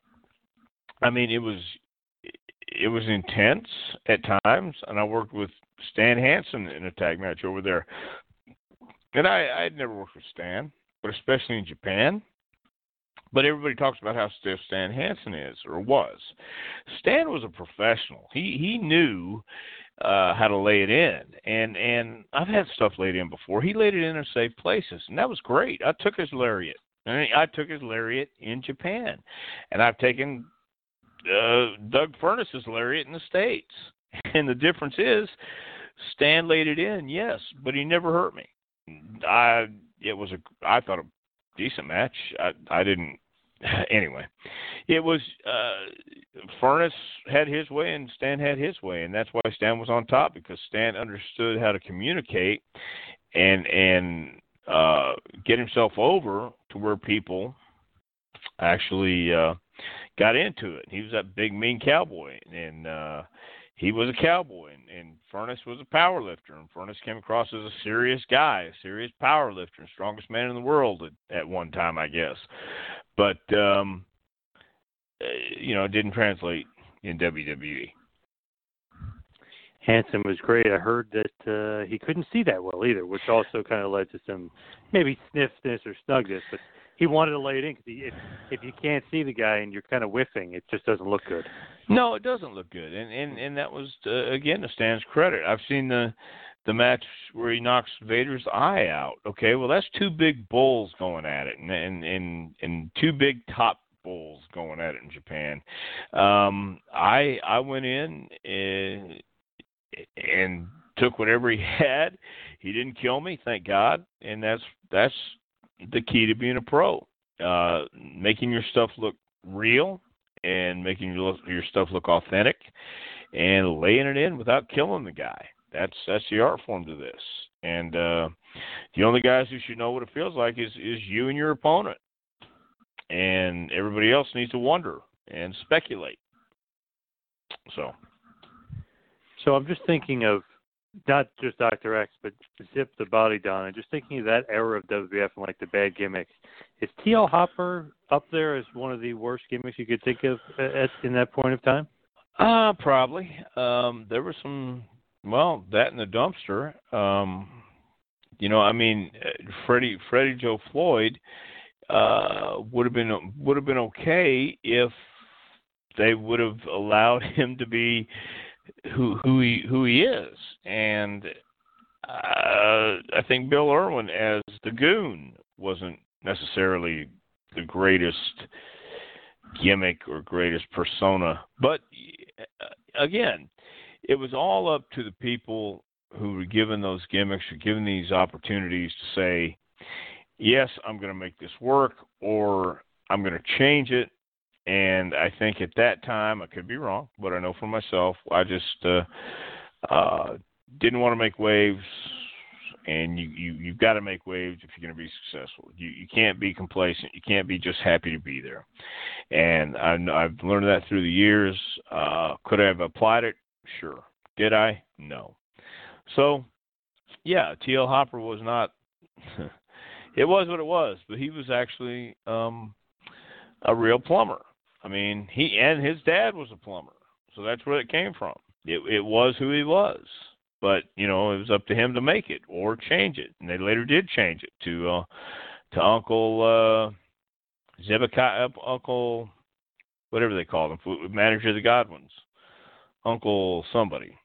I mean it was it was intense at times, and I worked with Stan Hansen in a tag match over there. and I I'd never worked with Stan, but especially in Japan. But everybody talks about how stiff Stan Hansen is or was. Stan was a professional. He he knew uh how to lay it in. And and I've had stuff laid in before. He laid it in in safe places, and that was great. I took his lariat. I, mean, I took his lariat in Japan, and I've taken uh, Doug Furnas's lariat in the states. And the difference is, Stan laid it in, yes, but he never hurt me. I it was a I thought a decent match. I I didn't anyway. It was uh Furnas had his way and Stan had his way and that's why Stan was on top because Stan understood how to communicate and and uh get himself over to where people actually uh got into it. He was that big mean cowboy and uh he was a cowboy and, and Furnas was a power lifter and Furnas came across as a serious guy, a serious power lifter, and strongest man in the world at, at one time, I guess. But um uh, you know, it didn't translate in WWE. Hansen was great. I heard that uh, he couldn't see that well either, which also kind of led to some maybe sniffness or snugness. But he wanted to lay it in because if if you can't see the guy and you're kind of whiffing, it just doesn't look good. No, it doesn't look good, and and and that was uh, again to Stan's credit. I've seen the the match where he knocks Vader's eye out. Okay, well that's two big bulls going at it, and and and, and two big top bulls going at it in Japan. Um, I I went in and, and took whatever he had. He didn't kill me, thank God, and that's that's the key to being a pro. Uh, making your stuff look real and making your your stuff look authentic and laying it in without killing the guy. That's that's the art form to this. And uh, the only guys who should know what it feels like is is you and your opponent. And everybody else needs to wonder and speculate. So So I'm just thinking of not just Doctor X, but Zip the Body Don, and just thinking of that era of WWF and like the bad gimmicks. Is TL Hopper up there as one of the worst gimmicks you could think of at in that point of time? Uh probably. Um there was some well, that in the dumpster. Um you know, I mean, Freddie Freddie Joe Floyd uh would have been would have been okay if they would have allowed him to be who who he who he is. And uh I think Bill Irwin as the goon wasn't necessarily the greatest gimmick or greatest persona. But uh, again it was all up to the people who were given those gimmicks or given these opportunities to say yes I'm going to make this work or I'm going to change it and I think at that time I could be wrong, but I know for myself I just uh, uh, didn't want to make waves. And you, you you've got to make waves if you're going to be successful. You you can't be complacent. You can't be just happy to be there. And I, I've learned that through the years. Uh, could I have applied it? Sure. Did I? No. So, yeah, TL Hopper was not. it was what it was, but he was actually um, a real plumber. I mean, he and his dad was a plumber, so that's where it came from. It it was who he was, but you know it was up to him to make it or change it, and they later did change it to uh, to Uncle uh, Zebekiah, Uncle whatever they called him, manager of the Godwins, Uncle somebody.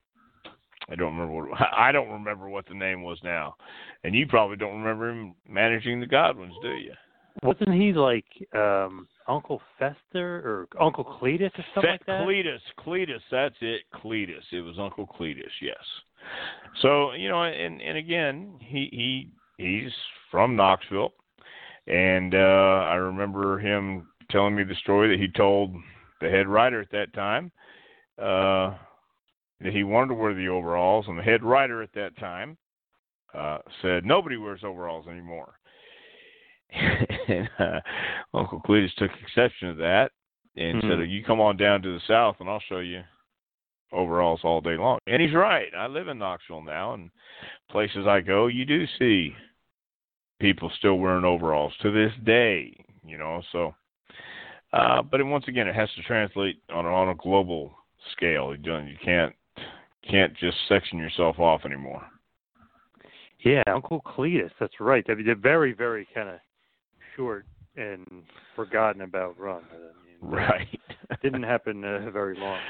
I don't remember what I don't remember what the name was now, and you probably don't remember him managing the Godwins, do you? Wasn't he like um Uncle Fester or Uncle Cletus or something Fe- like that? Cletus, Cletus, that's it, Cletus. It was Uncle Cletus, yes. So you know, and and again, he he he's from Knoxville, and uh I remember him telling me the story that he told the head writer at that time uh that he wanted to wear the overalls, and the head writer at that time uh said nobody wears overalls anymore and uh, Uncle Cletus took exception to that and mm-hmm. said, "You come on down to the south, and I'll show you overalls all day long." And he's right. I live in Knoxville now, and places I go, you do see people still wearing overalls to this day. You know, so. Uh, but once again, it has to translate on a, on a global scale. You can't can't just section yourself off anymore. Yeah, Uncle Cletus. That's right. I mean, they're very, very kind of short and forgotten about run. I mean, Right. didn't happen uh, very long.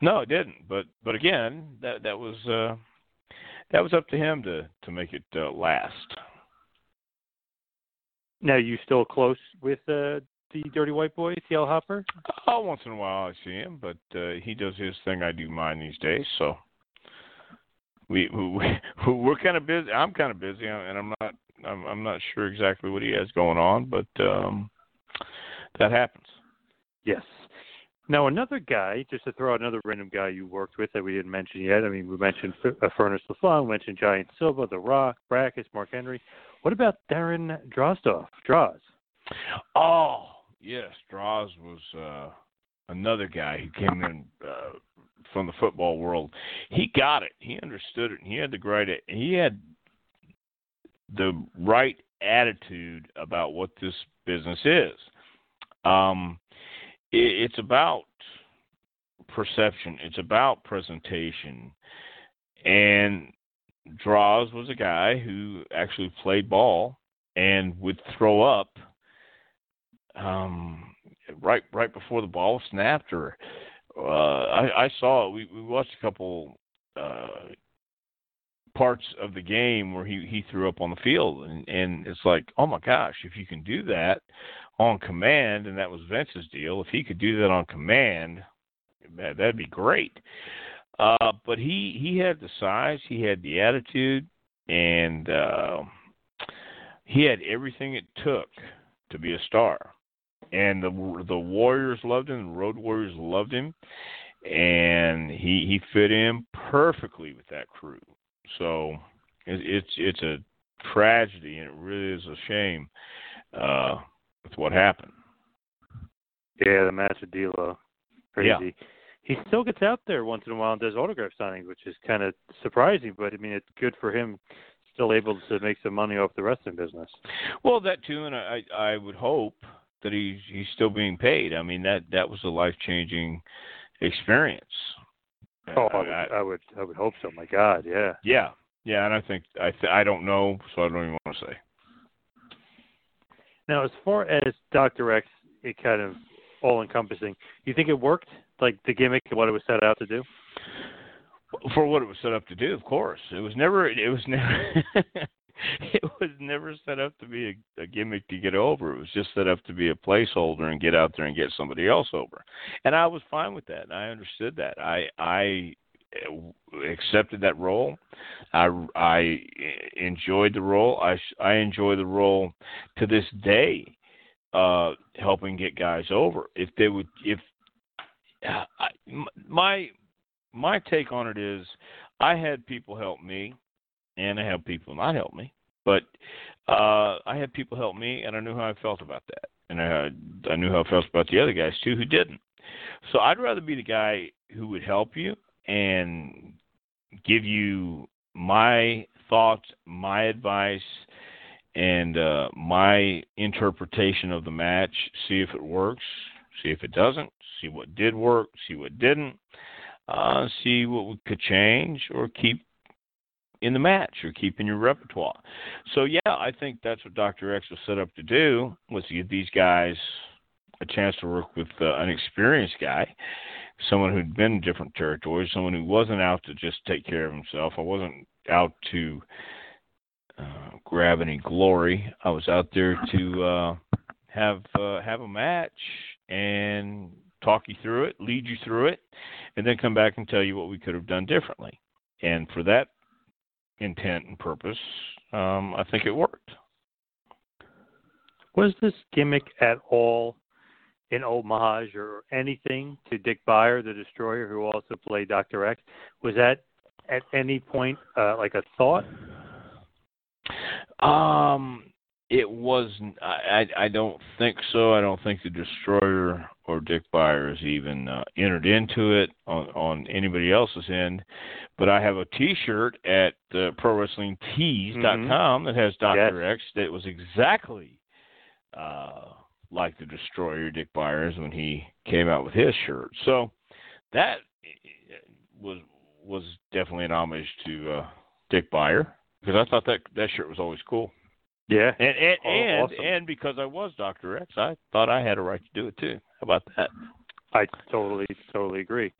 No, it didn't. But but again, that that was uh that was up to him to to make it uh, last. Now, you still close with uh, the Dirty White Boy, TL Hopper? Oh, once in a while I see him, but uh, he does his thing. I do mine these days. So we, we we're kind of busy. I'm kind of busy, and I'm not. I'm, I'm not sure exactly what he has going on, but um, that happens. Yes. Now, another guy, just to throw out another random guy you worked with that we didn't mention yet. I mean, we mentioned F- uh, Furnas LaFon, we mentioned Giant Silva, The Rock, Brakkus, Mark Henry. What about Darren Drozdov? Droz. Oh yes, Droz was uh, another guy who came in uh, from the football world. He got it. He understood it. And he had the right. He had the right attitude about what this business is. Um, it, it's about perception. It's about presentation, and Droz was a guy who actually played ball and would throw up um, right right before the ball snapped. Or uh, I, I saw we we watched a couple uh, parts of the game where he he threw up on the field, and and it's like, oh my gosh, if you can do that on command, and that was Vince's deal, if he could do that on command, that that'd be great. Uh, but he he had the size, he had the attitude, and uh, he had everything it took to be a star. And the the Warriors loved him, the Road Warriors loved him, and he he fit in perfectly with that crew. So it, it's it's a tragedy, and it really is a shame uh, with what happened. Yeah, the Masadilo. Crazy. Yeah. He still gets out there once in a while and does autograph signings, which is kind of surprising, but I mean, it's good for him still able to make some money off the wrestling business. Well, that too, and I I would hope that he's he's still being paid. I mean that that was a life changing experience. Oh, I I- would, I- would, I would hope so. My God, yeah. yeah, yeah, and I think I th- I don't know, so I don't even want to say. Now, as far as Doctor X, it kind of all encompassing. You think it worked, like the gimmick and what it was set out to do? For what it was set up to do, of course, it was never it was never it was never set up to be a, a gimmick to get over. It was just set up to be a placeholder and get out there and get somebody else over. And I was fine with that. And I understood that. I I eh, accepted that role. I I eh, enjoyed the role. I I enjoy the role to this day, uh, helping get guys over. If they would, if uh, I, my my take on it is, I had people help me, and I had people not help me. But uh, I had people help me, and I knew how I felt about that, and I I knew how I felt about the other guys too who didn't. So I'd rather be the guy who would help you and give you my thoughts, my advice, and uh, my interpretation of the match. See if it works. See if it doesn't. See what did work. See what didn't. Uh, see what we could change or keep in the match or keep in your repertoire. So yeah, I think that's what Dr. X was set up to do was to give these guys a chance to work with uh, an experienced guy, someone who'd been in different territories, someone who wasn't out to just take care of himself. I wasn't out to uh, grab any glory. I was out there to uh, have uh, have a match and talk you through it, lead you through it, and then come back and tell you what we could have done differently. And for that intent and purpose, um, I think it worked. Was this gimmick at all an homage or anything to Dick Beyer, the Destroyer, who also played Doctor X? Was that at any point uh, like a thought? Um, it was. I, I don't think so. I don't think the Destroyer or Dick Beyers even uh, entered into it on on anybody else's end. But I have a T-shirt at uh, ProWrestlingTees.com that has Doctor X that was exactly uh, like the Destroyer Dick Beyers when he came out with his shirt. So that was was definitely an homage to uh, Dick Beyer because I thought that that shirt was always cool. Yeah, And and Oh, and, awesome. and because I was Doctor X, I thought I had a right to do it too. How about that? I totally totally agree.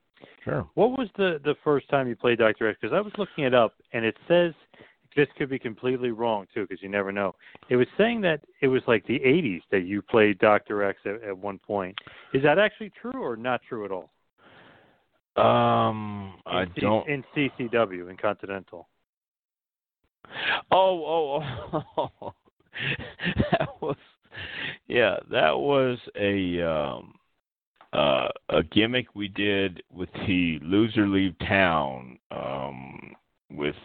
Sure. What was the the first time you played Doctor X? Because I was looking it up, and it says this could be completely wrong too, because you never know. It was saying that it was like the '80s that you played Doctor X at, at one point. Is that actually true or not true at all? Um, In I C- don't. in CCW in Continental. Oh, oh, oh. that was yeah, that was a um uh a gimmick we did with the loser leave town um with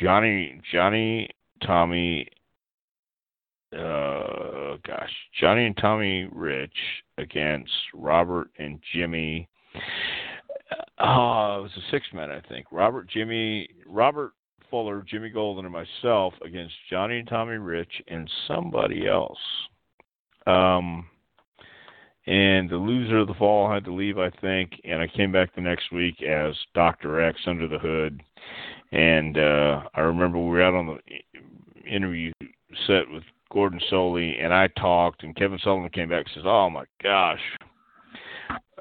Johnny Johnny Tommy uh gosh, Johnny and Tommy Rich against Robert and Jimmy Oh, it was a six man, I think. Robert, Jimmy, Robert Fuller, Jimmy Golden, and myself against Johnny and Tommy Rich and somebody else. Um, and the loser of the fall had to leave, I think, and I came back the next week as Doctor X under the hood. And uh, I remember we were out on the interview set with Gordon Solie, and I talked, and Kevin Sullivan came back and says, "Oh my gosh."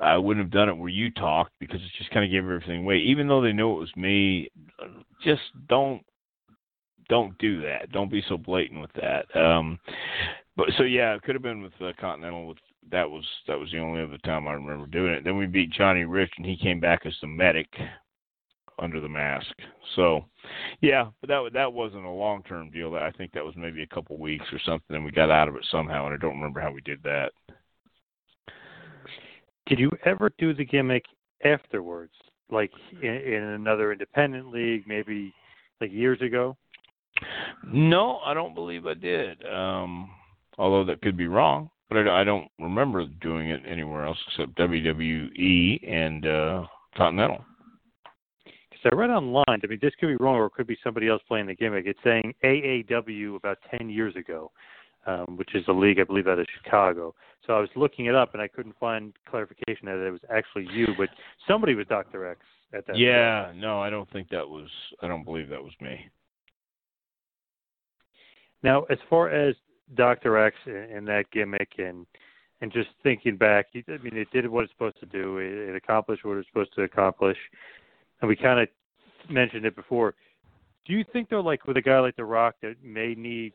I wouldn't have done it where you talked because it just kind of gave everything away. Even though they know it was me, just don't don't do that. Don't be so blatant with that. Um, but so yeah, it could have been with uh, Continental. With that was that was the only other time I remember doing it. Then we beat Johnny Rich, and he came back as the medic under the mask. So yeah, but that that wasn't a long term deal. I think that was maybe a couple weeks or something, and we got out of it somehow. And I don't remember how we did that. Did you ever do the gimmick afterwards, like in, in another independent league, maybe like years ago? No, I don't believe I did. Um, although that could be wrong, but I, I don't remember doing it anywhere else except WWE and uh, Continental. Because I read online. I mean, this could be wrong, or it could be somebody else playing the gimmick. It's saying AAW about ten years ago, um, which is a league I believe out of Chicago. So I was looking it up, and I couldn't find clarification that it was actually you, but somebody was Doctor X at that. Yeah, no, I don't think that was. I don't believe that was me. Now, as far as Doctor X and, and that gimmick, and and just thinking back, I mean, it did what it's supposed to do. It, it accomplished what it's supposed to accomplish, and we kind of mentioned it before. Do you think though, like with a guy like The Rock that may need,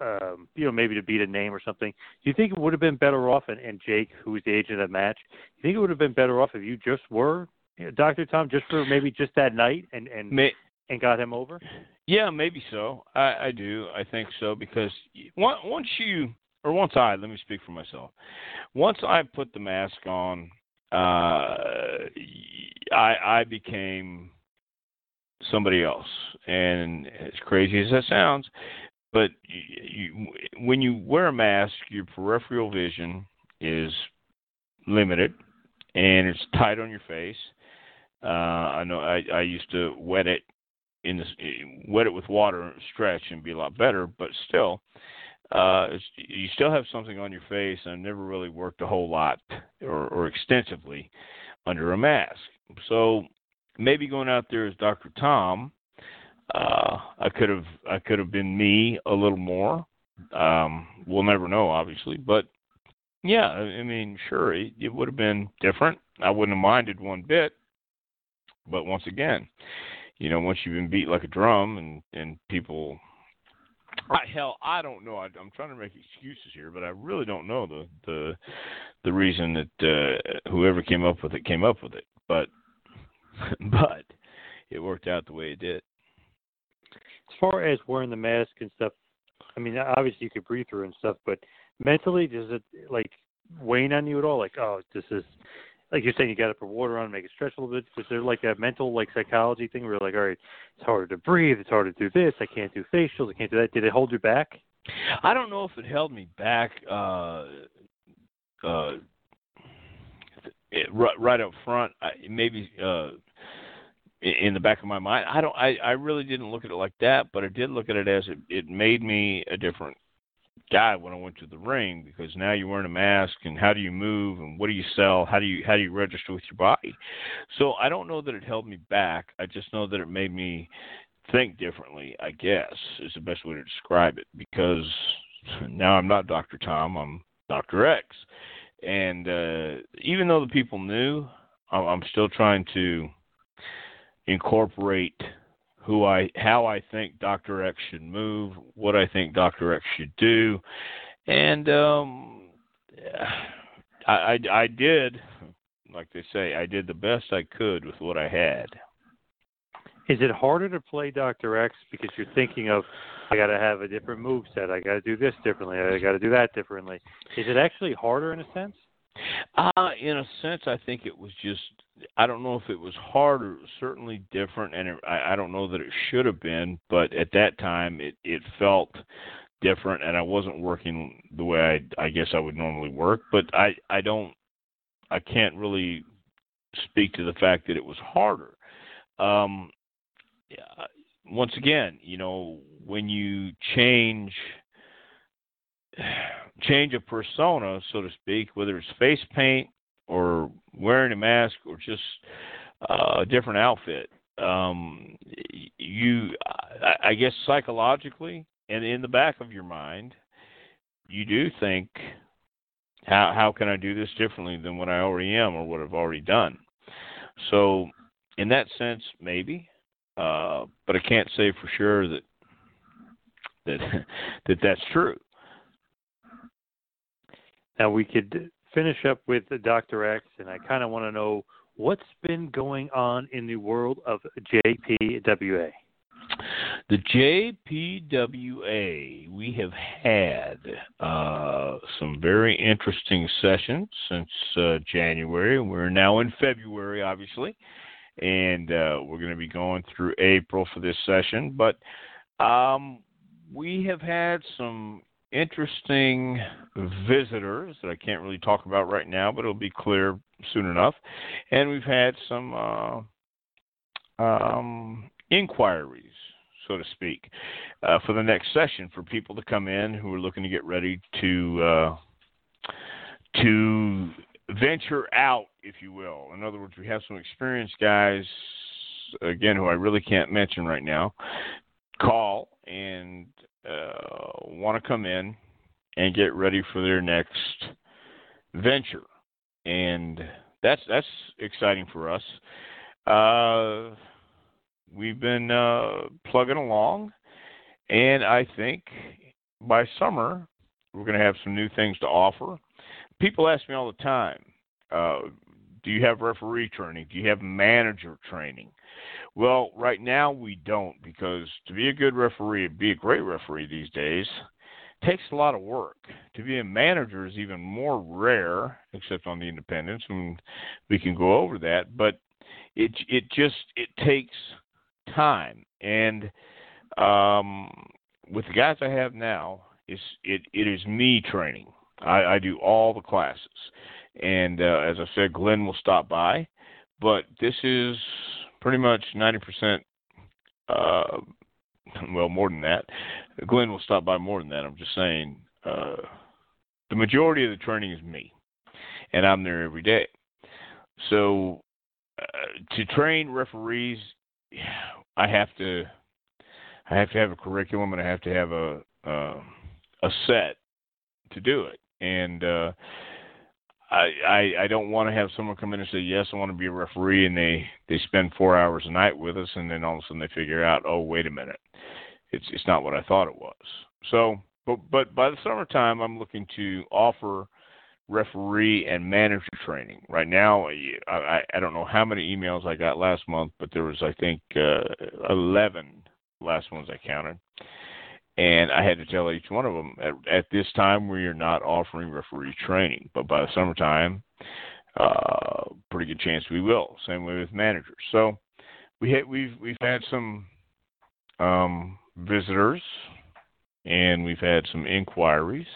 um, you know, maybe to beat a name or something, do you think it would have been better off? And, and Jake, who was the agent of that match, do you think it would have been better off if you just were you know, Doctor Tom, just for maybe just that night, and and May, and got him over? yeah, maybe so. I, I do. I think so because once once you or once I let me speak for myself. Once I put the mask on, uh, I I became somebody else. And as crazy as that sounds, but you, you, when you wear a mask, your peripheral vision is limited, and it's tight on your face. Uh, I know I, I used to wet it in wet it with water stretch and be a lot better, but still, uh, you still have something on your face. I never really worked a whole lot or, or extensively under a mask. So maybe going out there as Dr. Tom, uh, I could have I could have been me a little more. Um, we'll never know, obviously, but yeah, I mean, sure, it, it would have been different. I wouldn't have minded one bit. But once again, you know, once you've been beat like a drum, and and people, I, hell, I don't know. I, I'm trying to make excuses here, but I really don't know the the the reason that uh, whoever came up with it came up with it. But but it worked out the way it did. Far as wearing the mask and stuff, I mean, obviously you could breathe through and stuff, but mentally, does it like wane on you at all? Like, oh, this is like you're saying, you got to put water on, make it stretch a little bit. Was there like a mental like psychology thing where you're like, all right, it's harder to breathe, it's harder to do this, I can't do facials, I can't do that. Did it hold you back? I don't know if it held me back uh uh it, right, right up front. I, maybe uh in the back of my mind. I don't I I really didn't look at it like that, but I did look at it as it it made me a different guy when I went to the ring because now you're wearing a mask and how do you move and what do you sell? How do you how do you register with your body? So I don't know that it held me back. I just know that it made me think differently. I guess is the best way to describe it because now I'm not Dr. Tom. I'm Dr. X, and uh, even though the people knew, I'm still trying to incorporate who I how I think Dr. X should move, what I think Dr. X should do, and um, I, I I did, like they say, I did the best I could with what I had. Is it harder to play Dr. X because you're thinking of I got to have a different move set, I got to do this differently, I got to do that differently? Is it actually harder in a sense? Uh, in a sense, I think it was just. I don't know if it was hard or certainly different, and it, I, I don't know that it should have been. But at that time, it it felt different, and I wasn't working the way I I guess I would normally work. But I I don't I can't really speak to the fact that it was harder. Um, once again, you know, when you change change of persona, so to speak, whether it's face paint or wearing a mask or just uh, a different outfit, um, you, I, guess, psychologically and in the back of your mind, you do think, how how can I do this differently than what I already am or what I've already done? So, in that sense, maybe, uh, but I can't say for sure that that that that's true. Now we could finish up with Dr. X, and I kind of want to know what's been going on in the world of JPWA. The JPWA, we have had uh, some very interesting sessions since uh, January. We're now in February, obviously, and uh, we're going to be going through April for this session. But um, we have had some interesting visitors that I can't really talk about right now, but it'll be clear soon enough. And we've had some uh, um, inquiries, so to speak, uh, for the next session for people to come in who are looking to get ready to uh, to venture out, if you will. In other words, we have some experienced guys, again, who I really can't mention right now, call and uh, want to come in and get ready for their next venture, and that's that's exciting for us. Uh, we've been uh, plugging along, and I think by summer we're going to have some new things to offer. People ask me all the time, uh, "Do you have referee training? Do you have manager training?" Well, right now we don't because to be a good referee, be a great referee these days, takes a lot of work. To be a manager is even more rare, except on the independents, and we can go over that. But it it just it takes time, and um, with the guys I have now, it's it it is me training. I, I do all the classes, and uh, as I said, Glenn will stop by. But this is pretty much 90%, uh, well, more than that. Glenn will stop by more than that. I'm just saying uh, the majority of the training is me, and I'm there every day. So uh, to train referees, I have to I have to have a curriculum and I have to have a uh, a set to do it. And uh, I, I don't want to have someone come in and say yes I want to be a referee and they they spend four hours a night with us and then all of a sudden they figure out oh wait a minute. It's it's not what I thought it was. So but but by the summertime I'm looking to offer referee and manager training. Right now I I don't know how many emails I got last month but there was I think uh, eleven last ones I counted and I had to tell each one of them at, at this time we are not offering referee training, but by the summertime, uh, pretty good chance we will. Same way with managers. So we had, we've we've had some um, visitors, and we've had some inquiries,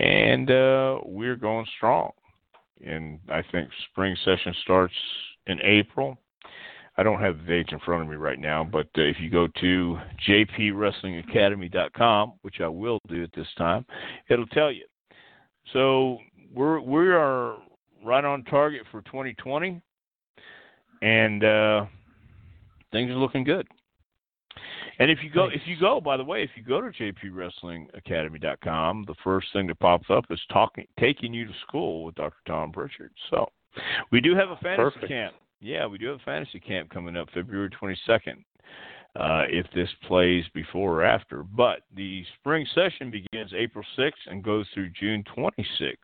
and uh, we're going strong. And I think spring session starts in April. I don't have the dates in front of me right now, but uh, if you go to jpwrestlingacademy.com, which I will do at this time, it'll tell you. So we're we are right on target for 2020, and uh, things are looking good. And if you go, if you go, by the way, if you go to jpwrestlingacademy.com, the first thing that pops up is talking, taking you to school with Dr. Tom Prichard. So, we do have a fantasy Perfect. camp. Yeah, we do have a fantasy camp coming up February 22nd. Uh, if this plays before or after, but the spring session begins April 6th and goes through June 26th.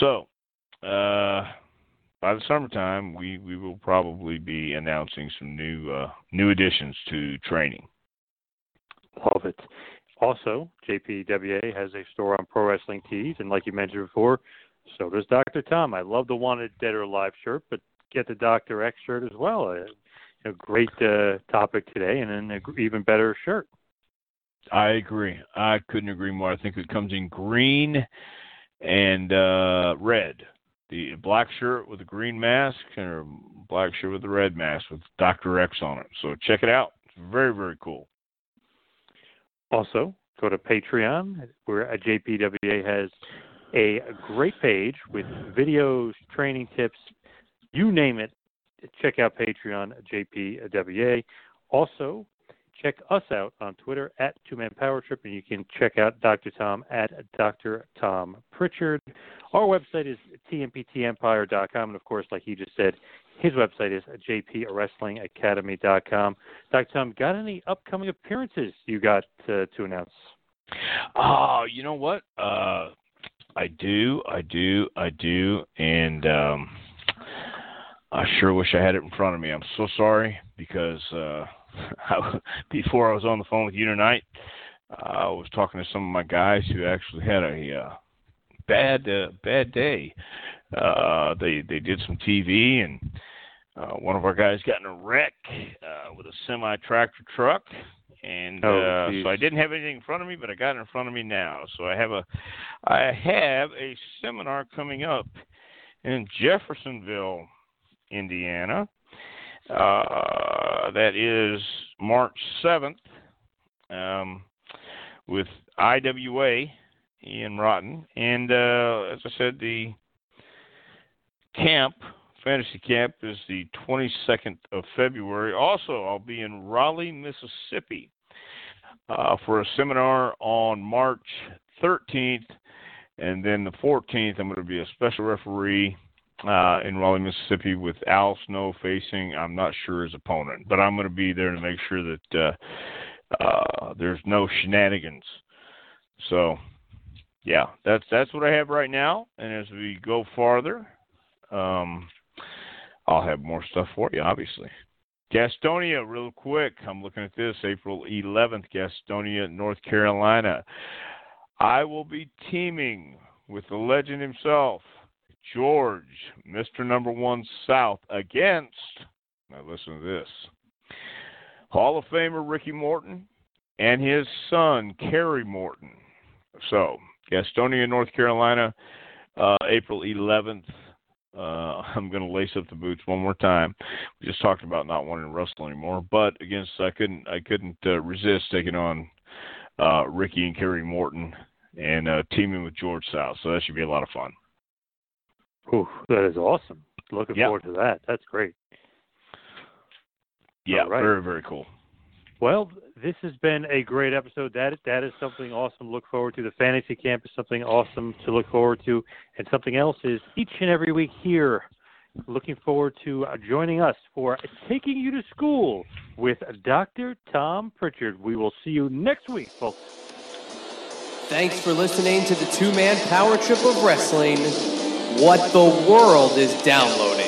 So, uh, by the summertime, we, we will probably be announcing some new uh, new additions to training. Love it. Also, JPWA has a store on Pro Wrestling Tees, and like you mentioned before, so does Dr. Tom. I love the Wanted Dead or Alive shirt, but get the Dr. X shirt as well. A, a great uh, topic today, and an even better shirt. I agree. I couldn't agree more. I think it comes in green and uh, red. The black shirt with a green mask, or black shirt with a red mask with Dr. X on it. So check it out. It's very, very cool. Also, go to Patreon, where JPWA has a great page with videos, training tips, you name it. Check out Patreon, JPWA. Also, check us out on Twitter at Two Man Power Trip, and you can check out Dr. Tom at Dr. Tom Prichard. Our website is tmptempire.com, and of course, like he just said, his website is jpwrestlingacademy.com. Dr. Tom, got any upcoming appearances you got uh, to announce? Oh, you know what? Uh, I do, I do, I do, and um, I sure wish I had it in front of me. I'm so sorry because uh, I, before I was on the phone with you tonight, I was talking to some of my guys who actually had a uh, bad uh, bad day. Uh, they they did some TV and uh, one of our guys got in a wreck uh, with a semi tractor truck, and Oh, uh, so I didn't have anything in front of me, but I got it in front of me now. So I have a I have a seminar coming up in Jeffersonville, Indiana. Uh, that is March seventh, um, with IWA Ian Rotten, and uh, as I said, the camp fantasy camp is the 22nd of February. Also, I'll be in Raleigh, Mississippi, uh, for a seminar on March 13th, and then the 14th, I'm going to be a special referee uh, in Raleigh, Mississippi, with Al Snow facing. I'm not sure his opponent, but I'm going to be there to make sure that uh, uh, there's no shenanigans. So, yeah, that's that's what I have right now. And as we go farther, um, I'll have more stuff for you, obviously. Gastonia, real quick. I'm looking at this April 11th, Gastonia, North Carolina. I will be teaming with the legend himself, George, Mr. Number One South, against, now listen to this, Hall of Famer Ricky Morton and his son, Kerry Morton. So, Gastonia, North Carolina, uh, April 11th. Uh, I'm going to lace up the boots one more time. We just talked about not wanting to wrestle anymore, but against I couldn't I couldn't uh, resist taking on uh, Ricky and Kerry Morton and uh, teaming with George South. So that should be a lot of fun. Ooh, that is awesome. Looking Yeah. forward to that. That's great. Yeah, All right. very very cool. Well, this has been a great episode. That that is something awesome to look forward to. The fantasy camp is something awesome to look forward to, and something else is each and every week here. Looking forward to uh, joining us for taking you to school with Dr. Tom Prichard. We will see you next week, folks. Thanks for listening to the two man power trip of wrestling. What the world is downloading.